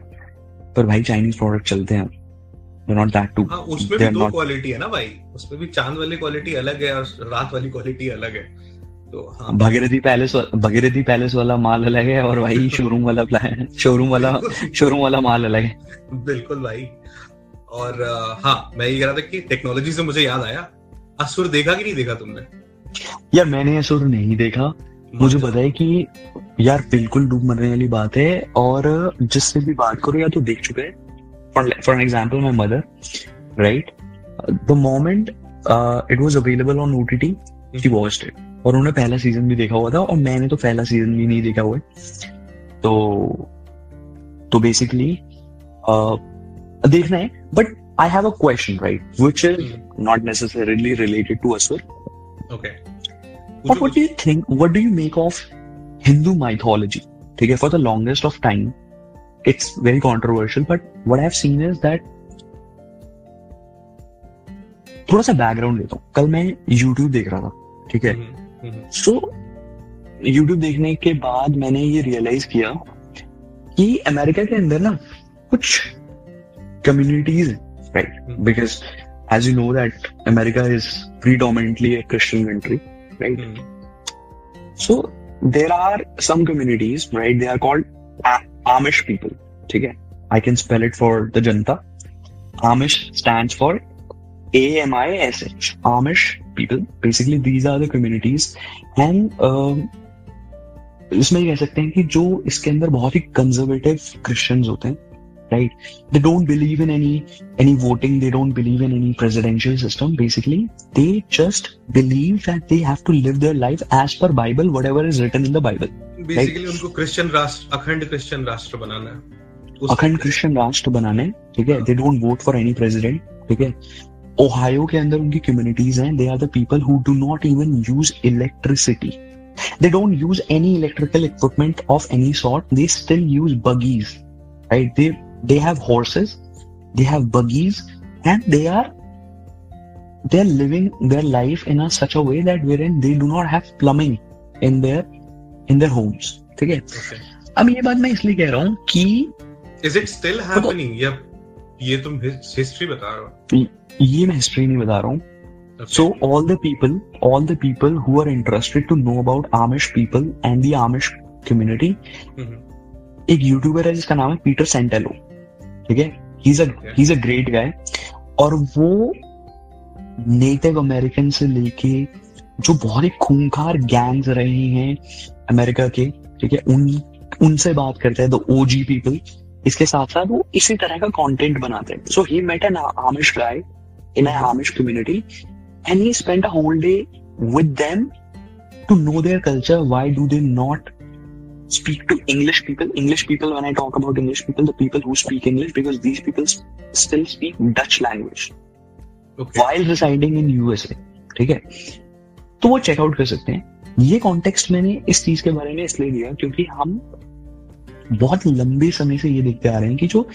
पर भाई चाइनीज़ प्रोडक्ट चलते हैं। नॉट दैट टू हाँ उसमें भी दो क्वालिटी है ना भाई। उसमें भी चाँद वाली क्वालिटी अलग है और रात वाली क्वालिटी अलग है। तो हाँ। भगीरथी पैलेस भगीरथी पैलेस वाला माल अलग है और भाई [laughs] शोरूम वाला शोरूम वाला शोरूम वाला माल अलग है। बिल्कुल भाई। और हाँ मैं ये कह रहा था कि टेक्नोलॉजी से मुझे याद आया। असुर देखा कि नहीं देखा तुमने? यार मैंने असुर नहीं देखा। मुझे पता है कि यार बिल्कुल डूब मरने वाली बात है और जिससे भी बात करो या तो देख चुके हैं। for for an example my mother right uh, the moment uh, it was available on OTT mm-hmm. she watched it और उन्होंने पहला सीजन भी देखा हुआ था और मैंने तो पहला सीजन भी नहीं देखा हुआ है तो तो बेसिकली uh, देखना है but I have a question right which is not necessarily related to Asur okay But what do you think? What do you make of Hindu mythology? ठीक है for the longest of time it's very controversial but what i've seen is that थोड़ा सा background लेता हूँ। कल मैं YouTube देख रहा था ठीक है? हम्म, हम्म। सो YouTube देखने के बाद मैंने ये रियलाइज़ किया कि अमेरिका के अंदर ना कुछ communities right because as you know that America is predominantly a Christian country right so there are some communities right they are called Amish people. ठीक है I can spell it for the Janata Amish stands for A M I S H Amish people basically these are the communities and um, इसमें कह सकते हैं कि जो इसके अंदर बहुत ही कंजर्वेटिव क्रिश्चियंस होते हैं right they don't believe in any any voting they don't believe in any presidential system basically they just believe that they have to live their life as per bible whatever is written in the bible basically उनको Christian राष्ट्र अखंड Christian राष्ट्र बनाना है उस अखंड Christian राष्ट्र बनाने ठीक है they don't vote for any president ठीक है ओहायो के अंदर उनकी कम्युनिटीज हैं they are the people who do not even use electricity they don't use any electrical equipment of any sort they still use buggies right they they have horses they have buggies and they are they're living their life in a such a way that wherein they do not have plumbing in their in their homes ठीक है Okay. अब ये बात मैं इसलिए कह रहा हूँ कि Is it still happening? या ये तुम हिस्ट्री बता रहे हो ये मैं हिस्ट्री नहीं बता रहा हूँ Okay. So all the people, all the people who are interested to know about Amish people and the Amish community, हम्म, एक यूट्यूबर है जिसका नाम है पीटर सेंटेलो ठीक है? He's a Okay. he's a great guy. और वो नेटिव अमेरिकन से लेके जो बहुत ही खूंखार गैंग्स रहे हैं अमेरिका के ठीक है? उन उनसे बात करते हैं द ओजी पीपल इसके साथ साथ वो इसी तरह का कंटेंट बनाते हैं. So he met an Amish guy in a Amish community and he spend a whole day with them to know their culture. Why do they not speak to English people? English people, when I talk about English people, the people who speak English, because these people still speak Dutch language Okay. while residing in USA. ठीक है तो वो checkout कर सकते हैं ये context मैंने इस चीज़ के बारे में इसलिए दिया क्योंकि हम बहुत लंबे समय से ये देखते आ रहे हैं कि जो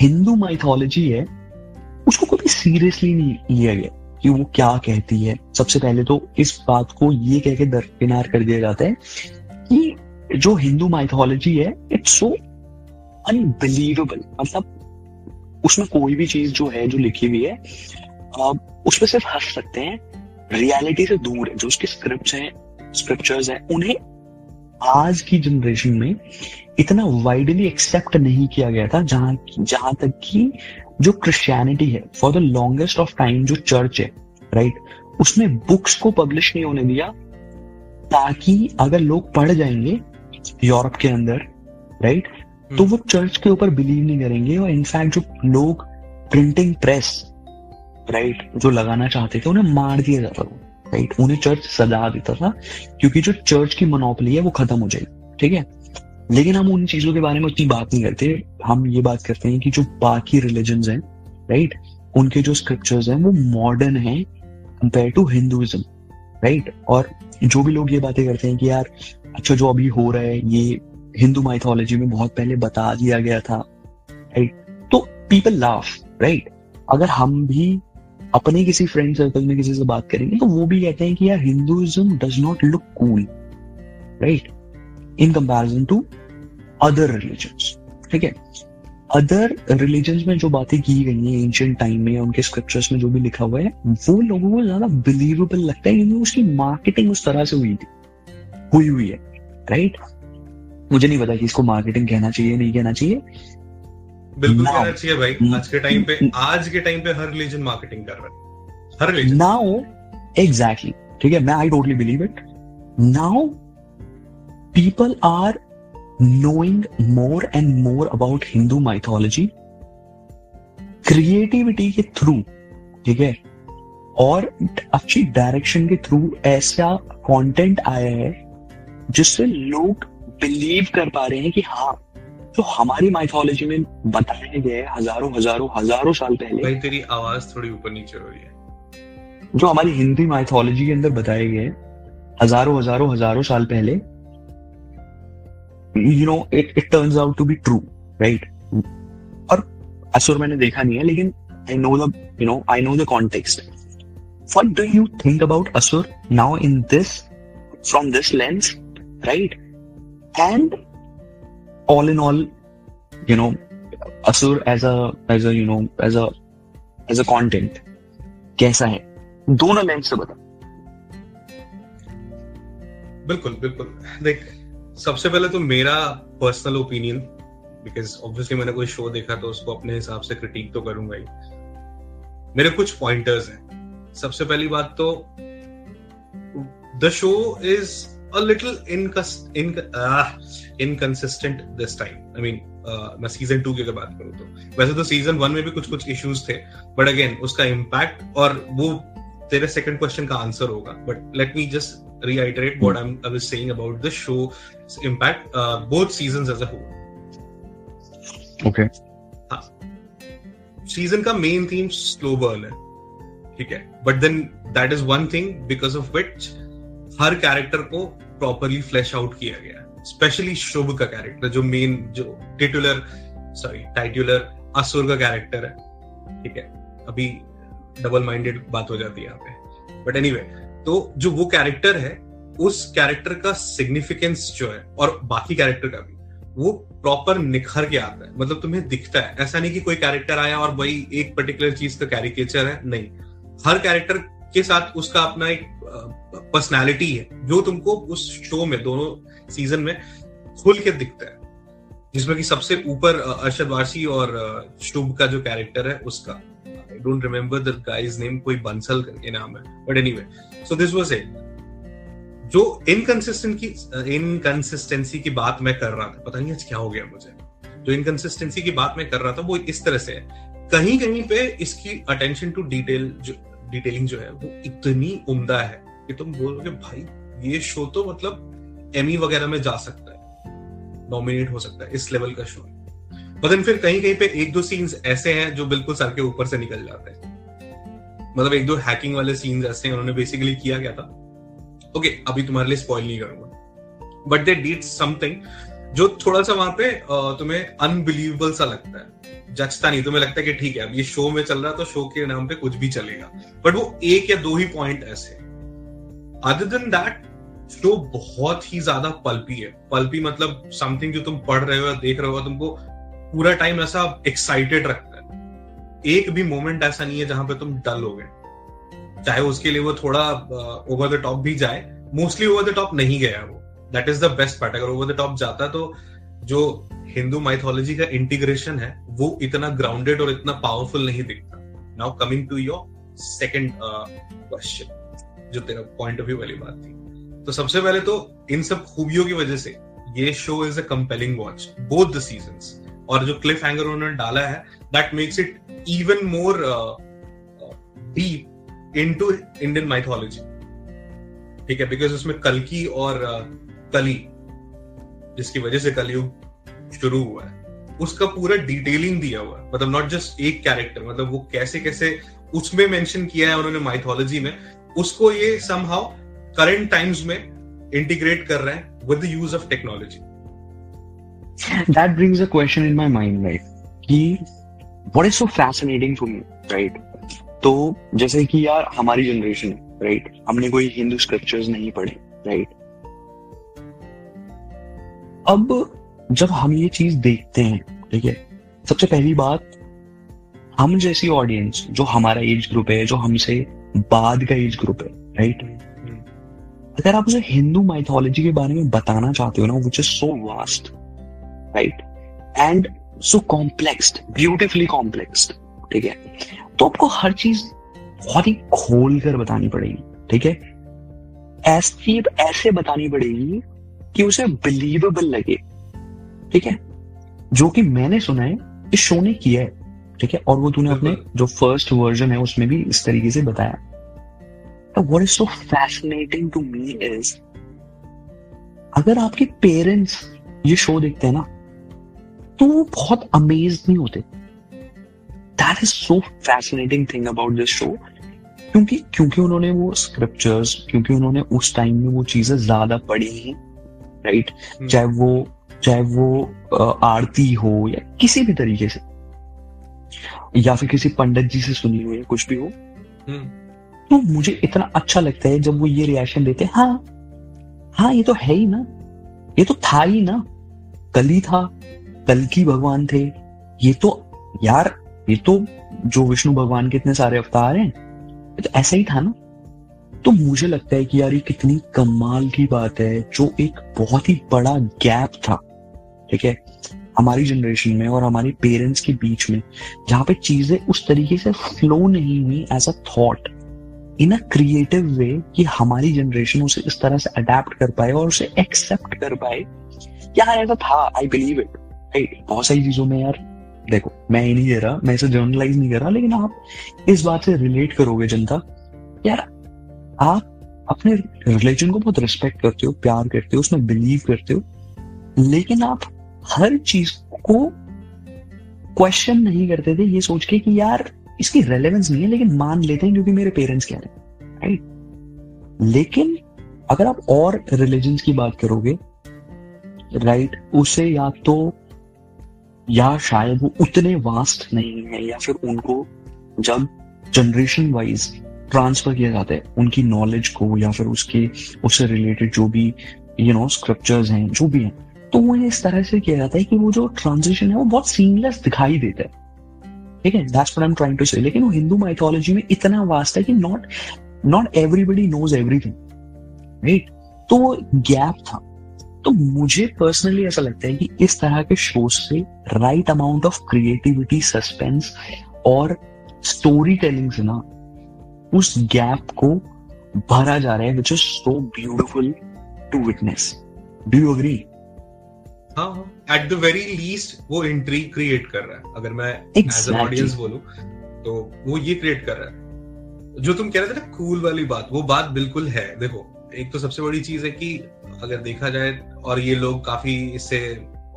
हिंदू माइथोलॉजी है उसको कभी सीरियसली नहीं लिया गया कि वो क्या कहती है सबसे पहले तो इस बात को ये कह के दरकिनार कर दिया जाता है कि जो हिंदू माइथोलॉजी है इट्स सो अनबिलीवेबल मतलब उसमें कोई भी चीज़ जो है, जो लिखी हुई है आप उस पर सिर्फ़ हंस सकते हैं रियलिटी से दूर है, जो उसके स्क्रिप्ट हैं स्क्रिप्चर्स हैं, उन्हें आज की जनरेशन में इतना वाइडली एक्सेप्ट नहीं किया गया था, जहाँ जहाँ तक कि जो क्रिश्चियनिटी है for the longest of time जो चर्च है राइट उसने बुक्स को पब्लिश नहीं होने दिया, ताकि अगर लोग पढ़ जाएँगे यूरोप के अंदर राइट तो वो चर्च के ऊपर बिलीव नहीं करेंगे और इनफैक्ट जो लोग प्रिंटिंग प्रेस राइट जो लगाना चाहते थे उन्हें मार दिया जाता था राइट उन्हें चर्च सजा देता था क्योंकि जो चर्च की मोनोपली है वो खत्म हो जाएगी ठीक है? लेकिन हम उन चीज़ों के बारे में उतनी बात नहीं करते। हम ये बात करते हैं कि जो बाकी रिलीजन हैं राइट उनके जो स्क्रिप्चर्स हैं वो मॉडर्न हैं कंपेयर टू हिंदुइज्म राइट और जो भी लोग ये बातें करते हैं कि यार अच्छा जो अभी हो रहा है, ये हिंदू माइथोलॉजी में बहुत पहले बता दिया गया था राइट तो पीपल लाफ राइट अगर हम भी अपने किसी फ्रेंड सर्कल में किसी से बात करेंगे तो वो भी कहते हैं कि यार Hinduism does not look cool right in comparison to other religions ठीक है? अदर रिलीजन्स में जो बातें की गई हैं एंशियंट टाइम में उनके स्क्रिप्चर्स में जो भी लिखा हुआ है, वो लोगों को ज़्यादा बिलीवेबल लगता है, क्योंकि उसकी मार्केटिंग उस तरह से हुई थी। हुई हुई है राइट मुझे नहीं पता कि इसको मार्केटिंग कहना चाहिए नहीं कहना चाहिए। बिल्कुल कहना चाहिए भाई आज के टाइम पे [laughs] आज के टाइम पे हर रिलीजन मार्केटिंग कर रहा है। हर रिलीजन नाउ एग्जैक्टली ठीक है मैं I totally believe it now people are knowing more and more about Hindu mythology creativity के थ्रू ठीक है और अच्छी डायरेक्शन के थ्रू ऐसा कंटेंट आया है जिससे लोग बिलीव कर पा रहे हैं कि हाँ जो हमारी माइथोलॉजी में बताए गए हज़ारों हज़ारों हज़ारों साल पहले भाई तेरी आवाज़ थोड़ी ऊपर नीचे हो रही है। जो हमारी हिंदी माइथोलॉजी के अंदर बताए गए हज़ारों हज़ारों हज़ारों साल पहले you know it it turns out to be true right और असुर मैंने देखा नहीं है लेकिन I know the you know I know the context what do you think about asur now in this from this lens? Right? And all in all, you know as a as a, you know, as a as a content कैसा है दोनों lens से बता बिल्कुल बिल्कुल देख सबसे पहले तो मेरा पर्सनल ओपिनियन बिकॉज़ ऑब्वियसली मैंने कोई शो देखा तो उसको अपने हिसाब से क्रिटिक तो करूँगा ही मेरे कुछ पॉइंटर्स हैं सबसे पहली बात तो the show is a little incus- in- uh, ah, inconsistent this time. I mean, uh, मैं सीज़न टू की अगर बात करूँ तो। वैसे तो सीज़न वन में भी कुछ कुछ इश्यूज़ थे बट अगेन उसका इम्पैक्ट और वो तेरे सेकंड क्वेश्चन का आंसर होगा but let me just reiterate what I am I saying about this show impact both season as a whole okay season का मेन थीम स्लो बर्न है ठीक है? But then that is one thing because of which her character को properly flash out किया गया specially शुभ का character जो main जो टिटुलर सॉरी टाइटुलर असुर का कैरेक्टर है। ठीक है? अभी डबल माइंडेड बात हो जाती है यहाँ पे। बट एनी anyway, तो जो वो कैरेक्टर है उस कैरेक्टर का सिग्निफिकेंस जो है और बाकी कैरेक्टर का भी वो प्रॉपर निखर के आता है। मतलब तुम्हें दिखता है। ऐसा नहीं कि कोई कैरेक्टर आया और वही एक पर्टिकुलर चीज़ का कैरिकेचर है। नहीं। हर कैरेक्टर के साथ उसका अपना एक पर्सनैलिटी है, जो तुमको उस शो में, दोनों सीज़न में खुल के दिखता है। जिसमें कि सबसे ऊपर अरशद वारसी और शुभ का जो कैरेक्टर है, उसका। I don't remember the name कोई बंसल करके नाम है but anyway so this was it जो इनकंसिस्टेंट की इनकंसिस्टेंसी की बात मैं कर रहा था, पता नहीं आज क्या हो गया मुझे। जो इनकंसिस्टेंसी की बात मैं कर रहा था, वो इस तरह से है। कहीं कहीं पे इसकी अटेंशन टू डिटेल जो डिटेलिंग जो है वो इतनी उम्दा है कि तुम बोलोगे भाई ये शो तो मतलब एमी वगैरह में जा सकता है नॉमिनेट हो सकता है इस लेवल का शो बदन फिर कहीं कहीं पे एक दो सीन्स ऐसे हैं जो बिल्कुल सर के ऊपर से निकल जाते हैं। मतलब एक दो हैकिंग वाले सीन्स ऐसे हैं उन्होंने बेसिकली किया क्या था? ओके okay, अभी तुम्हारे लिए स्पॉइल नहीं करूँगा। बट दे डीड समथिंग जो थोड़ा सा वहाँ पे तुम्हें अनबिलीवेबल सा लगता है। जचता नहीं, तुम्हें लगता है कि ठीक है, अब ये शो में चल रहा है तो शो के नाम पे कुछ भी चलेगा। बट वो एक या दो ही पॉइंट ऐसे अदर देन दैट शो बहुत ही ज़्यादा पल्पी है। पल्पी मतलब समथिंग जो तुम पढ़ रहे हो या देख रहे हो, तुमको पूरा टाइम ऐसा एक्साइटेड रखता है। एक भी मोमेंट ऐसा नहीं है जहाँ पे तुम डल हो गए। चाहे उसके लिए वो थोड़ा ओवर द टॉप भी जाए। मोस्टली ओवर द टॉप नहीं गया वो। That is the best part अगर ओवर द टॉप जाता तो जो हिंदू माइथोलॉजी का इंटीग्रेशन है वो इतना ग्राउंडेड और इतना पावरफुल नहीं दिखता। Now coming to your second question जो तेरा पॉइंट ऑफ़ व्यू वाली बात थी। तो सबसे पहले तो इन सब खूबियों की वजह से ये show is a compelling watch both the season और जो क्लिफ हैंगर उन्होंने डाला है that makes it even more deep into Indian mythology ठीक है बिकॉज़ उसमें कलकी और uh, कली, जिसकी वजह से कलयुग शुरू हुआ है। उसका पूरा डिटेलिंग दिया हुआ है। मतलब नॉट जस्ट एक कैरेक्टर मतलब वो कैसे कैसे उसमें मेंशन किया है उन्होंने माइथोलॉजी में। उसको ये समहाउ करंट टाइम्स में इंटीग्रेट कर रहे हैं with the use of technology that brings a question in my mind right कि what is so fascinating for me right तो जैसे कि यार हमारी जनरेशन राइट हमने कोई हिंदू स्क्रिप्चर्स नहीं पढ़े राइट अब जब हम ये चीज़ देखते हैं, ठीक है, सबसे पहली बात, हम जैसी ऑडियंस जो हमारा एज ग्रुप है, जो हमसे बाद का एज ग्रुप है राइट अगर आप उसे हिंदू माइथोलॉजी के बारे में बताना चाहते हो ना which is so vast right and so complex beautifully complex ठीक है? तो आपको हर चीज़ बहुत ही खोल कर बतानी पड़ेगी, ठीक है? ऐसी, ऐसे बतानी पड़ेगी कि उसे बिलीवेबल लगे। ठीक है? जो कि मैंने सुना है इस शो ने किया है। ठीक है? और वो तूने अपने जो फ़र्स्ट वर्जन है उसमें भी इस तरीके से बताया। What is so fascinating to me is अगर आपके पेरेंट्स ये शो देखते हैं ना तो वो बहुत अमेज नहीं होते। That is so fascinating thing about this show क्योंकि क्योंकि उन्होंने वो स्क्रिप्चर्स क्योंकि उन्होंने उस टाइम में वो चीज़ें ज़्यादा पढ़ी हैं। Right hmm. चाहे वो चाहे वो आरती हो या किसी भी तरीके से। या फिर किसी पंडित जी से सुनी हो या कुछ भी हो। हम्म। तो मुझे इतना अच्छा लगता है जब वो ये रिएक्शन देते हैं हाँ हाँ ये तो है ही ना। ये तो था ही ना। कल ही था कल की भगवान थे। ये तो यार ये तो जो विष्णु भगवान के इतने सारे अवतार हैं ये तो ऐसा ही था ना। तो मुझे लगता है कि यार ये कितनी कमाल की बात है, जो एक बहुत ही बड़ा गैप था, ठीक है? हमारी जनरेशन में और हमारे पेरेंट्स के बीच में, जहाँ पे चीज़ें उस तरीके से फ्लो नहीं हुई as a thought in a creative way कि हमारी जनरेशन उसे इस तरह से अडेप्ट कर पाए और उसे एक्सेप्ट कर पाए यार ऐसा था आई बिलीव इट राइट बहुत सारी चीज़ों में यार, देखो, मैं ही नहीं दे रहा, मैं इसे जर्नलाइज नहीं कर रहा, लेकिन आप इस बात से रिलेट करोगे जनता, यार आप अपने रिलीजन को बहुत रिस्पेक्ट करते हो, प्यार करते हो, उसमें बिलीव करते हो, लेकिन आप हर चीज़ को क्वेश्चन नहीं करते थे, ये सोच के कि यार इसकी रेलेवेंस नहीं है, लेकिन मान लेते हैं क्योंकि मेरे पेरेंट्स कह रहे हैं राइट लेकिन अगर आप और रिलीजन की बात करोगे राइट उसे या तो या शायद वो उतने वास्ट नहीं है, या फिर उनको जब जनरेशन वाइज ट्रांसफ़र किया जाता है, उनकी नॉलेज को या फिर उसके, उससे रिलेटेड जो भी यू नो स्क्रिप्चर्स हैं, जो भी हैं तो वो इस तरह से किया जाता है कि वो जो ट्रांजिशन है, वो बहुत सीमलेस दिखाई देता है। ठीक है? That's what I am trying to say लेकिन वो हिंदू माइथोलॉजी में इतना वास्ट है कि not not everybody knows everything right तो वो गैप था। तो मुझे पर्सनली ऐसा लगता है कि इस तरह के शोज़ से right amount of creativity suspense और स्टोरी टेलिंग से ना उस गैप को भरा जा रहा है which is so beautiful to witness do you agree हाँ एट द वेरी लीस्ट वो एंट्री क्रिएट कर रहा है। अगर मैं एज एन ऑडियंस बोलूँ तो वो ये क्रिएट कर रहा है। जो तुम कह रहे थे ना कूल वाली बात वो बात बिल्कुल है। देखो एक तो सबसे बड़ी चीज़ है कि अगर देखा जाए और ये लोग काफ़ी इससे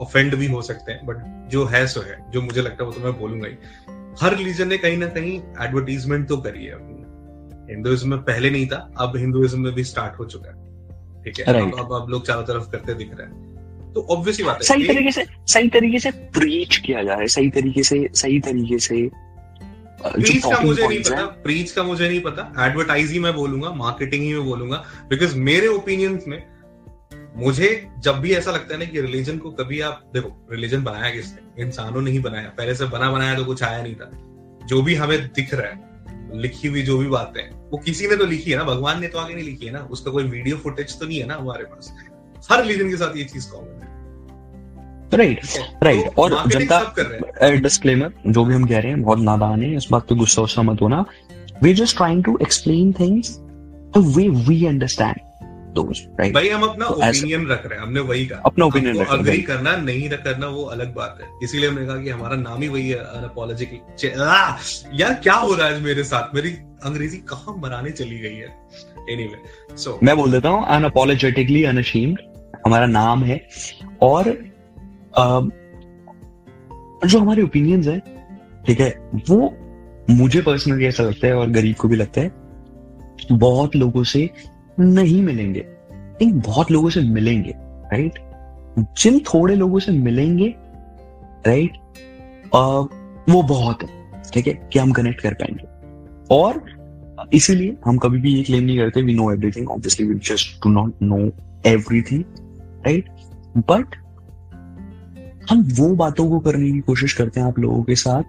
ऑफेंड भी हो सकते हैं बट जो है सो है। जो मुझे लगता है वो तो मैं बोलूँगा ही। हर रिलीजन ने कहीं ना कहीं एडवर्टीजमेंट तो करी है हिंदुइज्म में पहले नहीं था अब हिंदुइज्म में भी स्टार्ट हो चुका है। ठीक है? Right. अब अब लोग चारों तरफ़ करते दिख रहे हैं। तो ऑब्वियसली बात है सही तरीके से सही तरीके से प्रीच किया जा रहा है सही तरीके से सही तरीके से प्रीच का मुझे नहीं पता प्रीच का मुझे नहीं पता एडवर्टाइज ही मैं बोलूँगा मार्केटिंग ही मैं बोलूँगा बिकॉज़ मेरे ओपिनियन में मुझे जब भी ऐसा लगता है ना कि रिलीजन को कभी आप देखो रिलीजन बनाया किसने? इंसानों ने ही बनाया। पहले से बना बनाया तो कुछ आया नहीं था। जो भी हमें दिख रहा है लिखी हुई जो भी बातें वो किसी ने तो लिखी है ना भगवान ने तो आगे नहीं लिखी है ना उसका कोई वीडियो फुटेज तो नहीं है ना हमारे पास। हर रिलीजन के साथ ये चीज़ कॉमन है। राइट राइट तो और जनता डिस्क्लेमर जो भी हम कह रहे हैं बहुत नादान है इस बात पे गुस्सा उस्सा मत होना। We just trying to explain things the way we understand right भाई हम अपना ओपिनियन रख रहे हैं हमने वही कहा। अपना ओपिनियन रख अग्री करना नहीं करना वो अलग बात है। इसीलिए हमने कहा कि हमारा नाम ही वही है अनअपोलोजिकली यार क्या हो रहा है मेरे साथ? मेरी अंग्रेज़ी कहाँ मराने चली गई है? एनीवे सो मैं बोल देता हूँ अनअपोलोजेटिकली अनअशीम्ड हमारा नाम है। और जो हमारे ओपिनियंस है ठीक है वो मुझे पर्सनली ऐसा लगता है और गरीब को भी लगता है बहुत लोगों से नहीं मिलेंगे। लेकिन बहुत लोगों से मिलेंगे राइट जिन थोड़े लोगों से मिलेंगे राइट वो बहुत है, ठीक है, कि हम कनेक्ट कर पाएँगे। और इसीलिए हम कभी भी ये क्लेम नहीं करते we know everything obviously we just do not know everything right but हम वो बातों को करने की कोशिश करते हैं आप लोगों के साथ,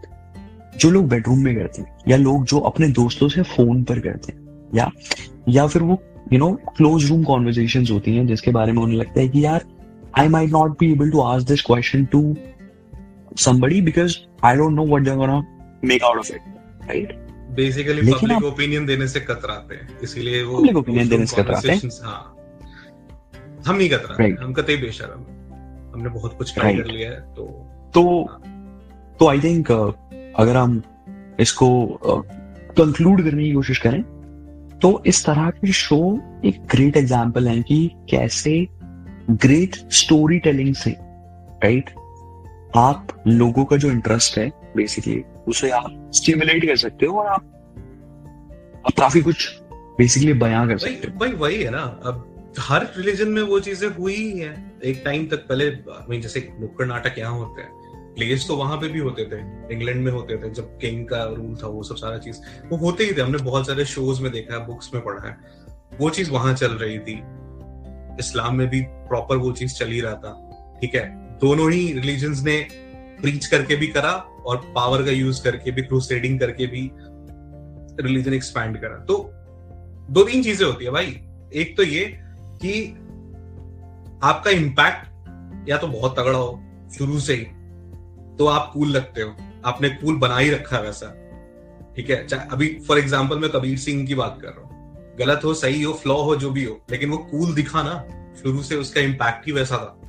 जो लोग बेडरूम में करते हैं, या लोग जो अपने दोस्तों से फ़ोन पर करते हैं। या या फिर वो you know close room conversation होती हैं जिसके बारे में उन्हें लगता है कि यार I might not be able to ask this question to somebody because I don't know what they're gonna make out of it, right? Basically public opinion देने से कतराते हैं इसीलिए वो पब्लिक ओपिनियन देने से कतराते हैं हाँ हम नहीं कतराते हम कतई बेशरम हमने बहुत कुछ ट्राई कर लिया है तो तो हाँ। तो आई थिंक uh, अगर हम इसको कंक्लूड uh, करने की कोशिश करें तो इस तरह के शो एक ग्रेट एग्ज़ाम्पल है कि कैसे ग्रेट स्टोरी टेलिंग से राइट आप लोगों का जो इंटरेस्ट है बेसिकली उसे आप स्टिमुलेट कर सकते हो और आप आप काफ़ी कुछ बेसिकली बयां कर सकते हो। भाई वही है ना। अब हर रिलीजन में वो चीज़ें हुई ही है। एक टाइम तक पहले जैसे नुक्कड़ नाटक यहाँ होते हैं। प्लेस तो वहाँ पे भी होते थे इंग्लैंड में होते थे, जब किंग का रूल था, वो सब सारा चीज़, वो होते ही थे, हमने बहुत सारे शोज़ में देखा है बुक्स में पढ़ा है। वो चीज़ वहाँ चल रही थी। इस्लाम में भी प्रॉपर वो चीज़ चल ही रहा था, ठीक है? दोनों ही रिलीजन ने प्रीच करके भी करा और पावर का यूज़ करके भी क्रूसेडिंग करके भी रिलीजन एक्सपैंड करा। तो दो तीन चीज़ें होती है भाई। एक तो ये कि आपका इम्पैक्ट या तो बहुत तगड़ा हो, शुरू से ही तो आप कूल लगते हो। आपने कूल बना ही रखा है वैसा। ठीक है? अभी फॉर एग्ज़ाम्पल मैं कबीर सिंह की बात कर रहा हूँ। गलत हो सही हो फ्लॉ हो जो भी हो लेकिन वो कूल दिखा ना शुरू से उसका इम्पैक्ट ही वैसा था।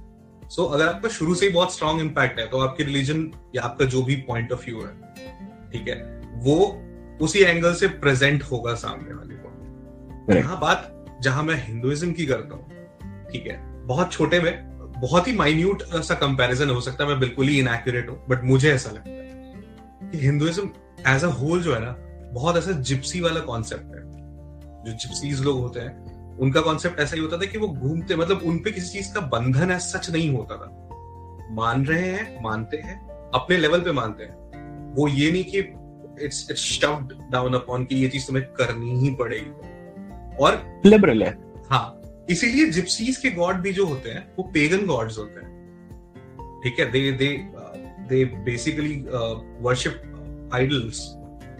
सो so, अगर आपका शुरू से ही बहुत स्ट्रॉन्ग इम्पैक्ट है तो आपके रिलीजन या आपका जो भी पॉइंट ऑफ़ व्यू है ठीक है? वो उसी एंगल से प्रेजेंट होगा सामने वाले को। यहाँ बात जहाँ मैं हिंदुइज्म की करता हूँ ठीक है? बहुत छोटे में बहुत ही माइन्यूट सा कंपैरिजन हो सकता है मैं बिल्कुल ही इनएक्यूरेट हूँ बट मुझे ऐसा लगता है कि हिंदुइज्म एज अ होल जो है ना बहुत ऐसा जिप्सी वाला कॉन्सेप्ट है। जो जिप्सीज लोग होते हैं उनका कॉन्सेप्ट ऐसा ही होता था कि वो घूमते मतलब उनपे किसी चीज़ का बंधन है सच नहीं होता था। मान रहे हैं मानते हैं अपने लेवल पे मानते हैं। वो ये नहीं कि it's it's stuffed down upon कि ये चीज़ तुम्हें करनी ही पड़ेगी। और लिबरल है। हाँ इसीलिए जिप्सीज के गॉड भी जो होते हैं, वो पेगन गॉड्स होते हैं। ठीक है? They they they basically worship idols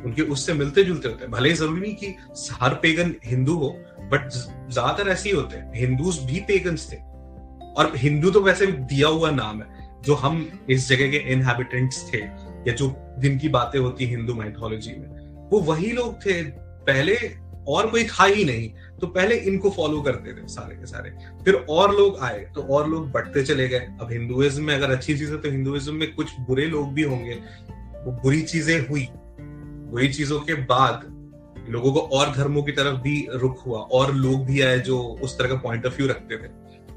उनके उससे मिलते जुलते होते हैं। भले ज़रूरी नहीं कि हर पेगन हिंदू हो बट ज़्यादातर ऐसे ही होते हैं। हिंदूज भी पेगन्स थे। और हिंदू तो वैसे दिया हुआ नाम है, जो हम इस जगह के इनहेबिटेंट्स थे, या जो जिनकी बातें होती हिंदू माइथोलॉजी में। वो वही लोग थे, पहले और कोई था ही नहीं तो पहले इनको फॉलो करते थे सारे के सारे। फिर और लोग आए तो और लोग बढ़ते चले गए। अब हिंदुइज्म में अगर अच्छी चीज़ है तो हिंदुइज्म में कुछ बुरे लोग भी होंगे। वो बुरी चीज़ें हुई। बुरी चीज़ों के बाद लोगों को और धर्मों की तरफ़ भी रुख हुआ, और लोग भी आए जो उस तरह का पॉइंट ऑफ़ व्यू रखते थे।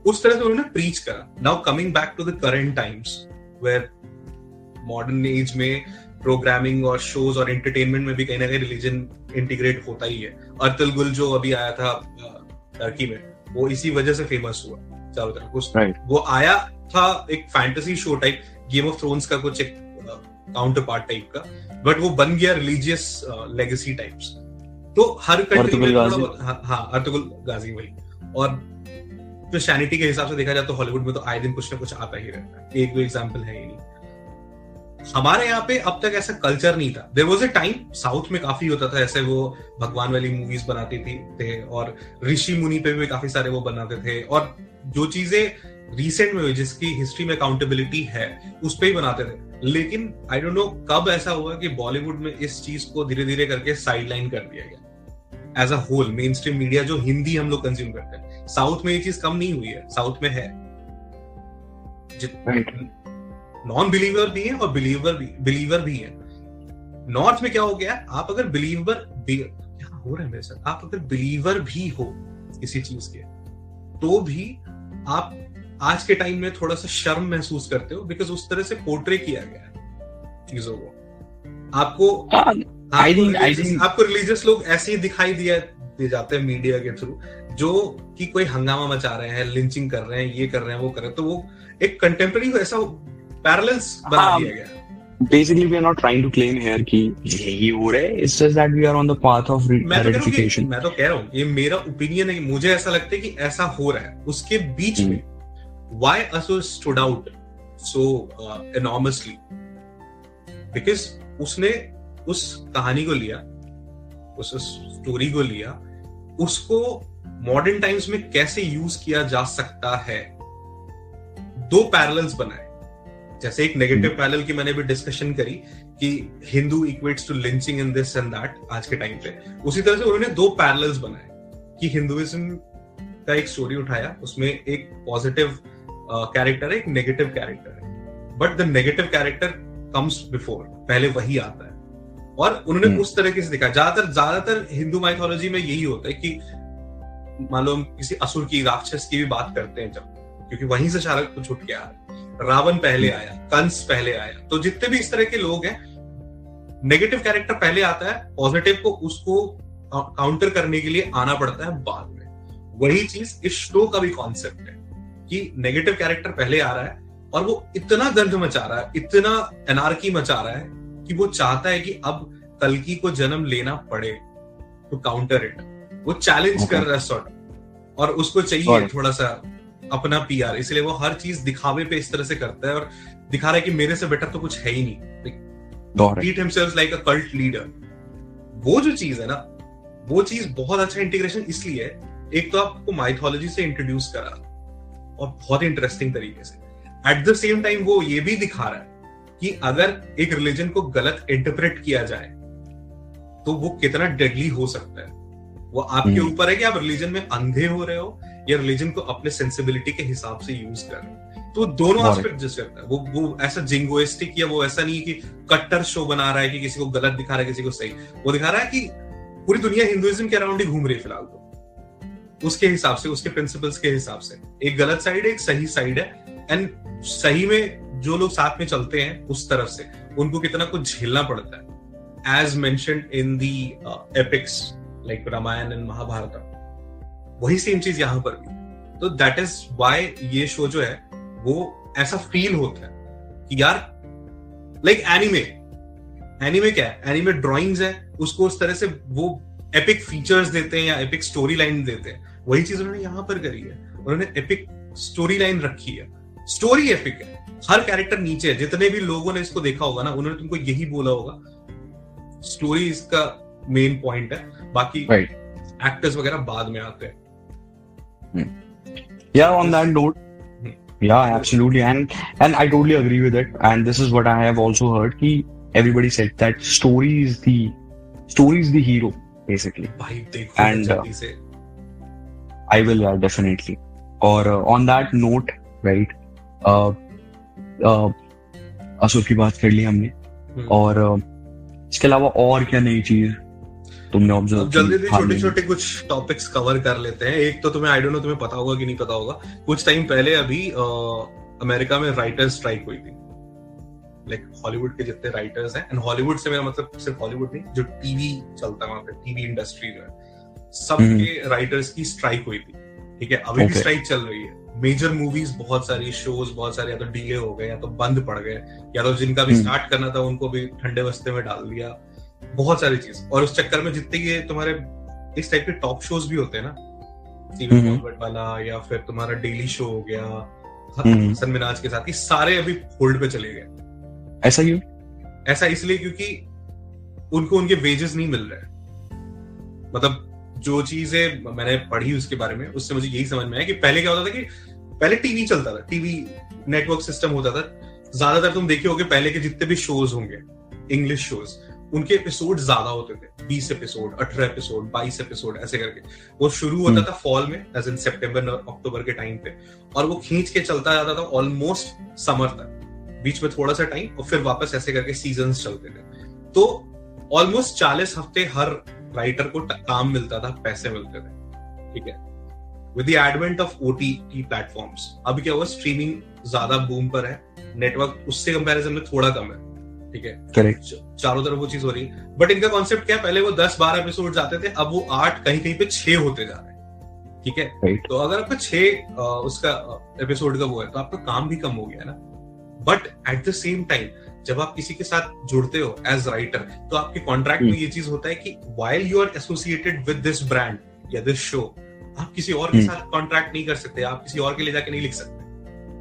उस तरह से उन्होंने प्रीच करा। Now coming back to the current times where modern age में प्रोग्रामिंग और शोज़ और एंटरटेनमेंट में भी कहीं ना कहीं रिलीजन इंटीग्रेट होता ही है। अर्तल गुल जो अभी आया था टर्की में वो इसी वजह से फ़ेमस हुआ चारों तरफ़। उस right. वो आया था एक fantasy show type Game of Thrones का कुछ एक काउंटर पार्ट टाइप का बट वो बन गया रिलीजियस लेगेसी टाइप्स तो हर कंट्री में हाँ, हाँ अर्तुगुल गाजी वही। और क्रिश्चियनिटी के हिसाब से देखा जाए तो हॉलीवुड में तो आए दिन कुछ ना कुछ आता ही रहता है। एक दो एग्ज़ाम्पल है ही नहीं। हमारे यहाँ पे अब तक ऐसा कल्चर नहीं था। There was a time south में काफ़ी होता था, ऐसे वो भगवान वाली मूवीज़ बनाती थी, थे, और ऋषि मुनि पे भी काफ़ी सारे वो बनाते थे, और जो चीज़ें रिसेंट में हुई, जिसकी हिस्ट्री में अकाउंटेबिलिटी है, उस पर ही बनाते थे। लेकिन आई डोंट नो कब ऐसा हुआ कि बॉलीवुड में इस चीज़ को धीरे धीरे करके साइडलाइन कर दिया गया। As a whole mainstream media जो हिंदी हम लोग कंज्यूम करते हैं। साउथ में ये चीज़ कम नहीं हुई है। साउथ में है। नॉन बिलीवर भी है और बिलीवर भी बिलीवर भी है। नॉर्थ में क्या हो गया? आप अगर बिलीवर क्या हो रहा है मेरे साथ? आप अगर बिलीवर भी हो किसी चीज़ के तो भी आप आज के टाइम में थोड़ा सा शर्म महसूस करते हो बिकॉज़ उस तरह से पोर्ट्रे किया गया है चीज़ों को। आपको आई थिंक आई थिंक आपको रिलीजियस लोग ऐसे ही दिखाई दिया दिए जाते हैं मीडिया के थ्रू जो कि कोई हंगामा मचा रहे हैं लिंचिंग कर रहे हैं ये कर रहे हैं वो कर रहे हैं। तो वो एक कंटेम्प्रेरी ऐसा basically we are not trying to claim here की यही हो रहा है। It's just that we are on the path of रेडिफिकेशन मैं तो कह रहा हूँ तो ये मेरा ओपिनियन है मुझे ऐसा लगता है कि ऐसा हो रहा है। उसके बीच में why us stood out so enormously because उसने उस कहानी को लिया उस स्टोरी को लिया उसको मॉडर्न टाइम्स में कैसे यूज़ किया जा सकता है? दो पैरल्स बनाए। जैसे एक नेगेटिव पैनल की मैंने भी डिस्कशन करी कि Hindu equates to lynching in this and that आज के टाइम पे। उसी तरह से उन्होंने दो पैरल्स बनाए कि हिंदुइज्म का एक स्टोरी उठाया उसमें एक पॉजिटिव कैरेक्टर है एक नेगेटिव कैरेक्टर है। But the negative character comes before पहले वही आता है। और उन्होंने hmm. उस तरीके से दिखा ज़्यादातर ज़्यादातर हिंदू माइथोलॉजी में यही होता है कि मान लो हम किसी असुर की राक्षस की भी बात करते हैं जब। क्योंकि वहीं से शाहरुख को छुट गया। रावण पहले आया कंस पहले आया। तो जितने भी इस तरह के लोग हैं नेगेटिव कैरेक्टर पहले आता है पॉजिटिव को उसको काउंटर करने के लिए आना पड़ता है बाद में। वही चीज़ इस शो का भी कॉन्सेप्ट है कि नेगेटिव कैरेक्टर पहले आ रहा है और वो इतना दर्द मचा रहा है इतना एनार्की मचा रहा है कि वो चाहता है कि अब कलकी को जन्म लेना पड़े टू काउंटर इट वो चैलेंज okay. कर रहा है सॉर्ट और उसको चाहिए थोड़ा सा अपना पीआर इसलिए वो हर चीज़ दिखावे पे इस तरह से करता है और दिखा रहा है कि मेरे से बेटर तो कुछ है ही नहीं। Treat himself like a cult leader वो जो चीज़ है ना वो चीज़ बहुत अच्छा इंटीग्रेशन इसलिए है एक तो आपको माइथोलॉजी से इंट्रोड्यूस करा और बहुत ही इंटरेस्टिंग तरीके से। एट द सेम टाइम वो ये भी दिखा रहा है कि अगर एक रिलीजन को गलत इंटरप्रेट किया जाए तो वो कितना डेडली हो सकता है। वो आपके हम्म। ऊपर है कि आप रिलीजन में अंधे हो रहे हो या रिलीजन को अपने सेंसिबिलिटी के हिसाब से यूज़ कर तो दोनों एस्पेक्ट जिस करता है। वो वो ऐसा जिंगोइस्टिक या वो ऐसा नहीं है कि कट्टर शो बना रहा है कि किसी को गलत दिखा रहा है किसी को सही। वो दिखा रहा है कि पूरी दुनिया हिंदुइज्म के अराउंड ही घूम रही है फ़िलहाल तो। उसके हिसाब से उसके प्रिंसिपल्स के हिसाब से। एक गलत साइड है एक सही साइड है। एंड सही में जो लोग साथ में चलते हैं उस तरफ़ से उनको कितना कुछ झेलना पड़ता है। As mentioned in the epics like Ramayan and Mahabharat वही सेम चीज़ यहाँ पर भी। तो दैट इज़ वाई ये शो जो है वो ऐसा फील होता है कि यार लाइक एनिमे एनिमे क्या है? एनिमे ड्राइंग्स है उसको उस तरह से वो एपिक फीचर्स देते हैं या एपिक स्टोरी लाइन देते हैं। वही चीज़ उन्होंने यहाँ पर करी है। उन्होंने एपिक स्टोरी लाइन रखी है। स्टोरी एपिक है। हर कैरेक्टर नीचे है। जितने भी लोगों ने इसको देखा होगा ना उन्होंने तुमको यही बोला होगा। स्टोरी इसका मेन पॉइंट है। बाकी Right. एक्टर्स वगैरह बाद में आते हैं। Yeah on that note yeah absolutely and and i totally agree with it and this is what i have also heard ki everybody said that story is the story is the hero basically And, uh, i will yeah definitely or uh, on that note right uh, uh, असुर की बात कर ली हमने हम्म। और uh, इसके अलावा और क्या नई चीज़ तुमने ऑब्ज़र्व जल्दी जल्दी छोटे छोटे कुछ टॉपिक्स कवर कर लेते हैं। एक तो तुम्हें आई डोंट नो तुम्हें पता होगा कि नहीं पता होगा। कुछ टाइम पहले अभी अ, अमेरिका में राइटर्स स्ट्राइक हुई थी। लाइक like, हॉलीवुड के जितने राइटर्स हैं एंड हॉलीवुड से मेरा मतलब सिर्फ़ हॉलीवुड नहीं जो टीवी चलता है वहाँ पे टीवी इंडस्ट्री जो है। सबके राइटर्स की स्ट्राइक हुई थी। ठीक है? अभी भी स्ट्राइक चल रही है। मेजर मूवीज़ बहुत सारी शोज़ बहुत सारे या तो डिले हो गए या तो बंद पड़ गए। या तो जिनका भी हम्म। स्टार्ट करना था उनको भी ठंडे बस्ते में डाल दिया। बहुत सारी चीज़। और उस चक्कर में जितने ये तुम्हारे इस टाइप के टॉप शोज़ भी होते हैं ना हम्म। वाला या फिर तुम्हारा डेली शो हो गया हम्म। हसन मिनाज के साथ ये सारे अभी होल्ड पे चले गए। ऐसा क्यों? ऐसा इसलिए क्योंकि उनको उनके वेजेस नहीं मिल रहे। मतलब जो चीज़ें मैंने पढ़ी उसके बारे में उससे मुझे यही समझ में आया कि पहले क्या होता था कि पहले टीवी चलता था टीवी नेटवर्क सिस्टम होता था। ज़्यादातर तुम देखे होगे पहले के जितने भी शोज़ होंगे इंग्लिश शोज़ उनके एपिसोड ज़्यादा होते थे। बीस एपिसोड अठारह एपिसोड बाईस एपिसोड ऐसे करके। वो शुरू होता था फॉल में एज इन सितंबर अक्टूबर के टाइम पे। और वो खींच के चलता जाता था ऑलमोस्ट समर तक। बीच में थोड़ा सा टाइम और फिर वापस ऐसे करके सीज़न चलते थे। तो ऑलमोस्ट चालीस हफ़्ते हर राइटर को काम मिलता था पैसे मिलते थे। ठीक है? With the advent of OTT platforms अब क्या हुआ? स्ट्रीमिंग ज़्यादा बूम पर है। नेटवर्क उससे कंपैरिजन में थोड़ा कम है। ठीक है? करेक्ट चारों तरफ़ वो चीज़ हो रही है। बट इनका कॉन्सेप्ट क्या है? पहले वो दस बारह एपिसोड आते थे अब वो आठ कहीं कहीं पे छह होते जा रहे हैं। ठीक है? राइट तो अगर आपका छह उसका एपिसोड का वो है तो आपका काम भी कम हो गया ना। But at the same time जब आप किसी के साथ जुड़ते हो एज राइटर तो आपके कॉन्ट्रैक्ट में हम्म। ये चीज़ होता है कि while you are associated with this brand या दिस शो आप किसी और के हम्म। साथ कॉन्ट्रैक्ट नहीं कर सकते आप किसी और के लिए जाके नहीं लिख सकते।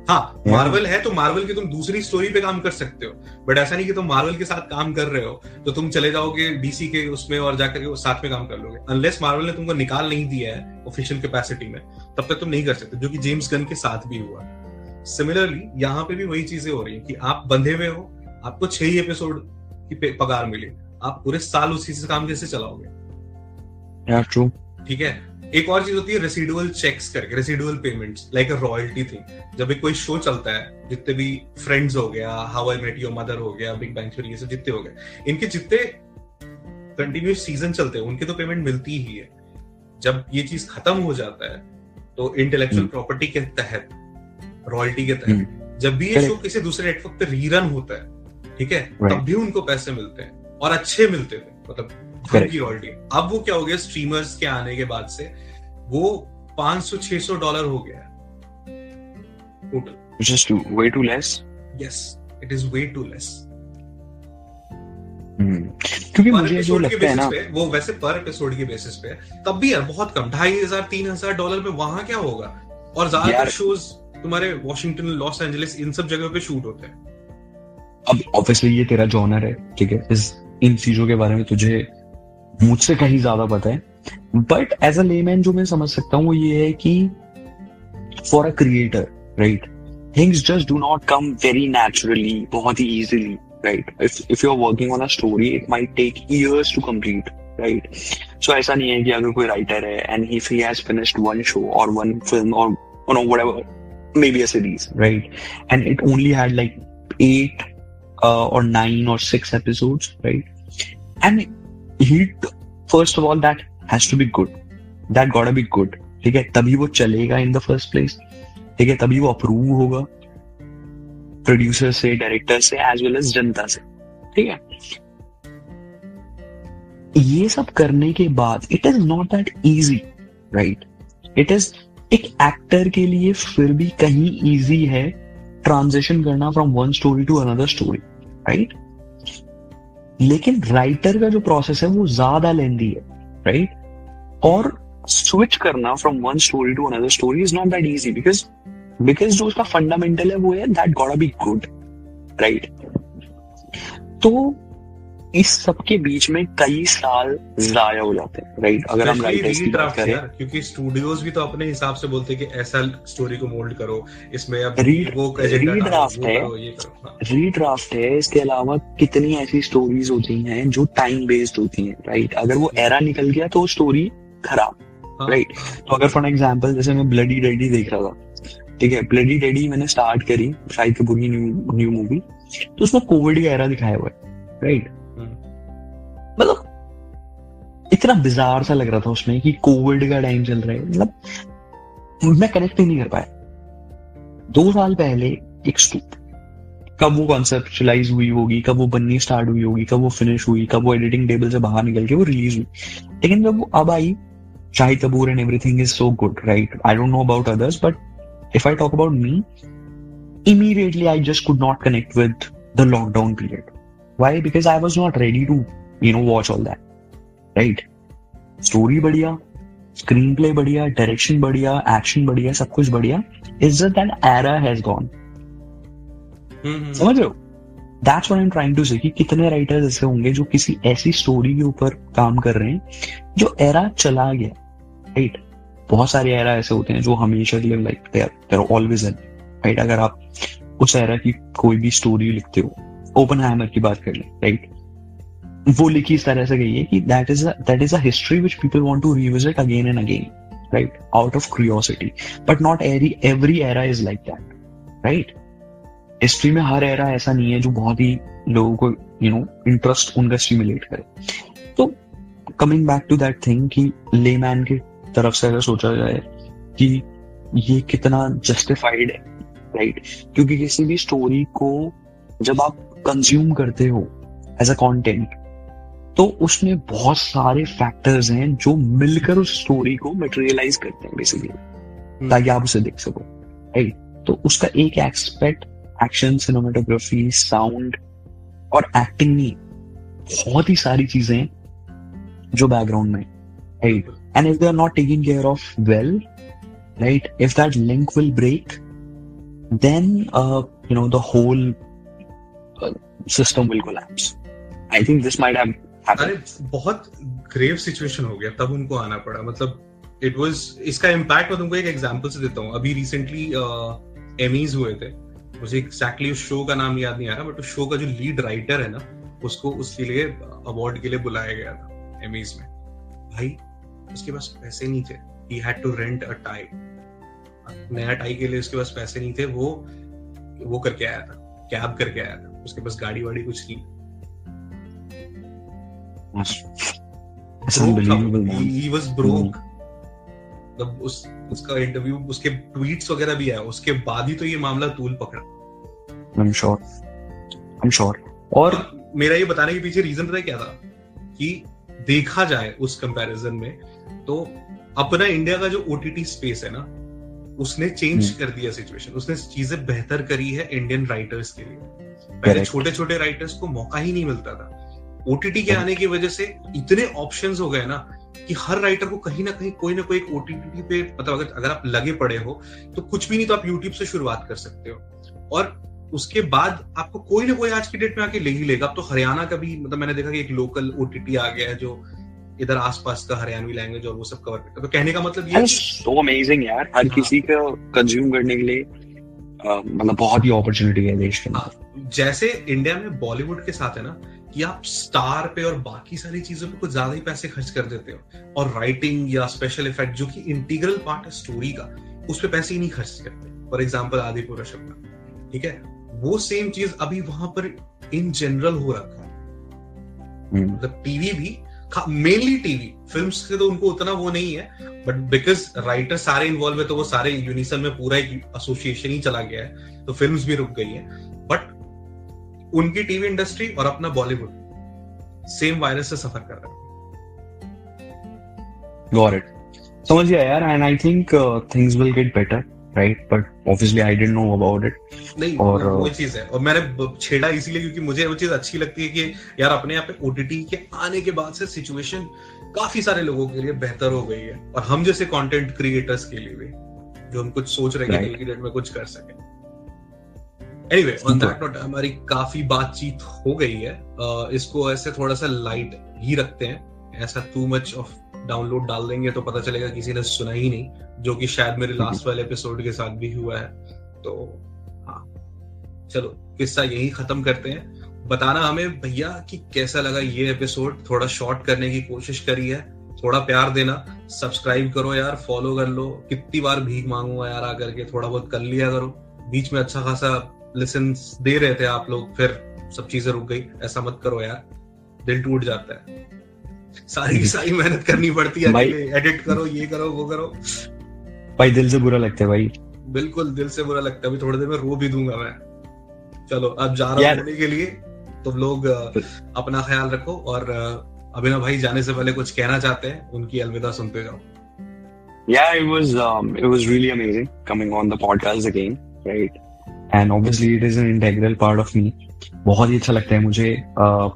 हाँ मार्वल है तो मार्वल की तुम दूसरी स्टोरी पे काम कर सकते हो। बट ऐसा नहीं कि तुम मार्वल के साथ काम कर रहे हो तो तुम चले जाओगे डीसी के उसमें और जाकर के वो साथ में काम कर लोगे। अनलेस मार्वल ने तुमको निकाल नहीं दिया है ऑफिशियल कैपेसिटी में तब तक तुम नहीं कर सकते जो कि जेम्स गन के साथ भी हुआ। सिमिलरली यहाँ पे भी वही चीज़ें हो रही है कि आप बंधे हुए हो आपको छह ही एपिसोड की पगार मिली आप पूरे साल उसी से काम कैसे चलाओगे? ठीक है? एक और चीज़ होती है रेसिडुअल चेक्स करके residual payments like a royalty thing जब एक कोई शो चलता है जितने भी फ्रेंड्स हो गया how I met your mother हो गया बिग बैंग थ्योरी ये सब जितने हो गए इनके जितने कंटिन्यूस सीज़न चलते हैं उनकी तो पेमेंट मिलती ही है जब ये चीज़ खत्म हो जाता है तो इंटेलेक्चुअल हम्म। प्रॉपर्टी के तहत रॉयल्टी के हम्म। तहत जब भी ये शो किसी दूसरे नेटवर्क पे रीरन होता है ठीक है तब भी उनको पैसे मिलते हैं और अच्छे मिलते थे मतलब अब वो क्या हो गया? स्ट्रीमर्स के आने के बाद से वो 500-600 डॉलर हो गया total just way too less yes it is way too less क्योंकि मुझे जो लगता है ना वो वैसे पर एपिसोड के बेसिस पे तब भी यार बहुत कम ढाई हज़ार तीन हज़ार डॉलर में वहाँ क्या होगा? और ज़्यादातर शोज़ तुम्हारे वॉशिंगटन लॉस एंजलिस इन सब जगह पे शूट होते हैं। अब ऑब्वियसली ये तेरा जॉनर है ठीक है? इस इन चीज़ों के बारे में तुझे मुझसे कहीं ज़्यादा पता है। बट एज अ लेमैन जो मैं समझ सकता हूँ वो ये है कि for a creator right things just do not come very naturally बहुत ही easily right if you are working on a story it might take years to complete right so ऐसा नहीं है कि अगर कोई राइटर है and if he has finished one show और one film और you know whatever maybe a series right? And it only had like eight uh, or nine or six episodes right? He first of all, that has to be good. That gotta be good. ठीक है? तभी वो चलेगा in the first place ठीक है? तभी वो approve होगा प्रोड्यूसर से डायरेक्टर से एज वेल एज जनता से. ठीक है? ये सब करने के बाद it is not that easy right it is एक एक्टर के लिए फिर भी कहीं इजी है ट्रांजिशन करना from one story to another story right लेकिन राइटर का जो प्रोसेस है, वो ज़्यादा लेंदी है राइट और स्विच करना from one story to another story is not that easy because because जो उसका फंडामेंटल है, वो है that got be good right तो इस सब के बीच में कई साल जाया हो जाते हैं राइट अगर हम राइटर्स की बात करें क्योंकि स्टूडियोज भी तो अपने हिसाब से बोलते हैं कि ऐसा स्टोरी को मोल्ड करो इसमें अब रीड वो रीड्राफ्ट है। हाँ। रीड्राफ्ट है इसके अलावा कितनी ऐसी स्टोरीज होती हैं जो टाइम बेस्ड होती हैं राइट अगर वो एरा निकल गया तो स्टोरी खराब हाँ। राइट तो अगर फॉर एग्ज़ाम्पल जैसे मैं ब्लडी रेडी देख रहा था ठीक है? ब्लडी रेडी मैंने स्टार्ट करी शाहिद कपूर की न्यू न्यू मूवी तो उसमें कोविड का एरा दिखाया हुआ है राइट मतलब इतना बिजार सा लग रहा था उसमें कि कोविड का टाइम चल रहा है। मतलब मैं कनेक्ट ही नहीं कर पाया। दो साल पहले एक स्टूप कब वो कॉन्सेप्चुलाइज हुई होगी, कब वो बननी स्टार्ट हुई होगी, कब वो फिनिश हुई, कब वो एडिटिंग टेबल से बाहर निकल के वो रिलीज़ हुई। लेकिन जब वो अब I Shahid Kapoor and everything is so good right I don't know about others but if I talk about me immediately I just could not connect with the lockdown period. Why? Because I was not ready to you know watch all that. Right? Story बढ़िया screen play बढ़िया direction बढ़िया action बढ़िया सब कुछ बढ़िया is just that era has gone समझ रहे हो? That's what I am trying to say कि कितने राइटर्स ऐसे होंगे जो किसी ऐसी स्टोरी के ऊपर काम कर रहे हैं जो एरा चला गया राइट right? बहुत सारे एरा ऐसे होते हैं जो हमेशा के लिए like they're always in right अगर आप उस एरा की कोई भी स्टोरी लिखते हो ओपन हैमर की बात कर लें राइट वो लिखी इस तरह से गई है कि that is that is a history which people want to revisit again and again right out of curiosity but not every every era is like that right history में हर एरा ऐसा नहीं है जो बहुत ही लोगों को यू नो इंटरेस्ट उनका स्टिमुलेट करे। तो coming back to that thing कि लेमैन की तरफ़ से अगर सोचा जाए कि ये कितना जस्टिफाइड है राइट क्योंकि किसी भी स्टोरी को जब आप कंज्यूम करते हो एज अ कंटेंट तो उसमें बहुत सारे फैक्टर्स हैं जो मिलकर उस स्टोरी को मटेरियलाइज करते हैं बेसिकली ताकि आप उसे देख सको राइट तो उसका एक एक्सपेक्ट एक्शन सिनेमाटोग्राफी साउंड और एक्टिंग नहीं बहुत ही सारी चीज़ें जो बैकग्राउंड में right and if they are not taking care of well right if that link will break then you know the whole system will collapse I think this might have अरे बहुत grave situation हो गया तब उनको आना पड़ा। मतलब it was इसका इम्पैक्ट मैं तुमको एक एग्जांपल से देता हूँ। अभी रिसेंटली एमीज uh, हुए थे। मुझे एक्जैक्टली उस शो का नाम याद नहीं आ रहा बट उस शो का जो लीड राइटर है ना उसको उसके लिए अवार्ड के लिए बुलाया गया था एमीज में। भाई उसके पास पैसे नहीं थे। He had to rent a tie नया टाई के लिए उसके पास पैसे नहीं थे वो वो करके आया था। कैब करके आया था। उसके पास गाड़ी वाड़ी कुछ नहीं। It's unbelievable, man. He, he was broke. मतलब उस उसका इंटरव्यू उसके ट्वीट्स वगैरह भी है उसके बाद ही तो ये मामला तूल पकड़ा। I'm sure. I'm sure. और मेरा ये बताने के पीछे रीजन पता क्या था? कि देखा जाए उस कंपैरिजन में तो अपना इंडिया का जो ओटीटी स्पेस है ना उसने चेंज कर दिया सिचुएशन उसने चीज़ें बेहतर करी है इंडियन राइटर्स के लिए। पहले छोटे छोटे राइटर्स को मौका ही नहीं मिलता था। ओटीटी के आने की वजह से इतने ऑप्शन हो गए ना कि हर राइटर को कहीं ना कहीं कोई ना कोई एक ओटीटी पे मतलब अगर अगर आप लगे पड़े हो तो कुछ भी नहीं तो आप यूट्यूब से शुरुआत कर सकते हो। और उसके बाद आपको कोई ना कोई आज की डेट में आके ले ही लेगा। अब तो हरियाणा का भी मतलब मैंने देखा कि एक लोकल ओटीटी आ गया है जो इधर आसपास का हरियाणवी लैंग्वेज और वो सब कवर करता तो कहने का मतलब ये सो अमेजिंग यार। हर हाँ। किसी को कंज्यूम करने के लिए मतलब बहुत ही अपॉर्चुनिटी है देश के अंदर। हाँ, जैसे इंडिया में बॉलीवुड के साथ है ना कि आप स्टार पे और बाकी सारी चीज़ों पे कुछ ज़्यादा ही पैसे खर्च कर देते हो। और राइटिंग या स्पेशल इफ़ेक्ट जो कि इंटीग्रल पार्ट है स्टोरी का उस पर पैसे ही नहीं खर्च करते। फॉर एग्ज़ाम्पल आदि पुरुष का। ठीक है? वो सेम चीज़ अभी वहाँ पर इन जनरल हो रखा है। हम्म। मतलब टीवी भी मेनली टीवी फ़िल्म से तो उनको उतना वो नहीं है बट बिकॉज़ राइटर सारे इन्वॉल्व है तो वो सारे यूनिसन में पूरा एक एसोसिएशन ही चला गया है तो फ़िल्म भी रुक गई है। बट उनकी टीवी इंडस्ट्री और अपना बॉलीवुड। सेम वायरस से सफ़र कर रहा है। Got it. समझ गया यार and I think things will get better right but obviously I don't know about it नहीं और, और वो चीज़ है। और मैंने छेड़ा इसीलिए क्योंकि मुझे वो चीज़ अच्छी लगती है कि यार अपने यहाँ पे ओटीटी के आने के बाद से सिचुएशन काफ़ी सारे लोगों के लिए बेहतर हो गई है। और हम जैसे कंटेंट क्रिएटर्स के लिए भी जो हम कुछ सोच रहे हैं Right. कि डेट में कुछ कर सके। एनीवे ऑन दैट नोट हमारी काफ़ी बातचीत हो गई है। अ, इसको ऐसे थोड़ा सा लाइट ही रखते हैं। ऐसा टू मच ऑफ़ डाउनलोड डाल देंगे तो पता चलेगा किसी ने सुना ही नहीं जो कि शायद मेरे लास्ट वाले एपिसोड के साथ भी हुआ है। तो हाँ। चलो किस्सा यही खत्म करते हैं। बताना हमें भैया कि कैसा लगा ये एपिसोड थोड़ा शॉर्ट करने की कोशिश करी है। थोड़ा प्यार देना। सब्सक्राइब करो यार फॉलो कर लो। कितनी बार भीख मांगूँगा यार आकर के थोड़ा बहुत कर लिया करो। बीच में अच्छा खासा लिसन दे रहे थे आप लोग फिर सब चीज़ें रुक गई। ऐसा मत करो यार दिल टूट जाता है। सारी की सारी मेहनत करनी पड़ती है भाई- एडिट करो ये करो वो करो। भाई दिल से बुरा लगता है भाई। बिल्कुल दिल से बुरा लगता है। अभी थोड़ी देर में रो भी दूँगा मैं। चलो अब जा रहा हूँ के लिए। तुम लोग अपना ख्याल रखो और अभिनव भाई जाने से पहले कुछ कहना चाहते हैं उनकी अलविदा सुनते जाओ। Yeah, it was um, it was really amazing coming on the podcast again, right? And obviously it is an integral part of me. बहुत ही अच्छा लगता है मुझे uh,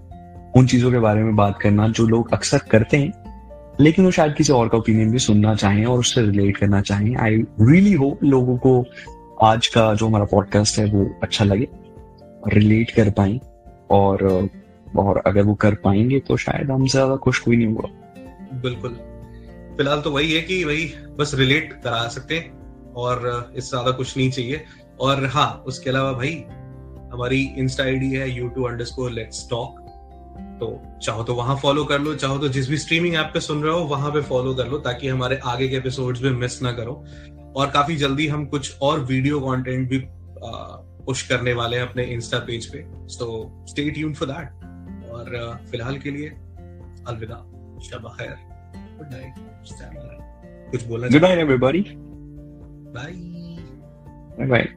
उन चीज़ों के बारे में बात करना जो लोग अक्सर करते हैं लेकिन वो शायद किसी और का ओपिनियन भी सुनना चाहें और उससे रिलेट करना चाहें। आई रियली होप लोगों को आज का जो हमारा पॉडकास्ट है वो अच्छा लगे रिलेट कर पाए और और अगर वो कर पाएँगे तो शायद हमसे ज़्यादा खुश कोई नहीं होगा। बिल्कुल। फ़िलहाल तो वही है कि वही बस रिलेट करा सकते हैं और इससे ज़्यादा कुछ नहीं चाहिए। और हाँ उसके अलावा भाई हमारी इंस्टा आईडी है U two underscore let's talk तो चाहो तो वहाँ फॉलो कर लो चाहो तो जिस भी स्ट्रीमिंग ऐप पे सुन रहे हो वहाँ पे फॉलो कर लो ताकि हमारे आगे के एपिसोड्स भी मिस ना करो। और काफ़ी जल्दी हम कुछ और वीडियो कंटेंट भी पुश करने वाले हैं अपने इंस्टा पेज पे। So stay tune for that और फ़िलहाल के लिए अलविदा। शब खैर। गुड नाइट कुछ बोलना good night everybody bye bye bye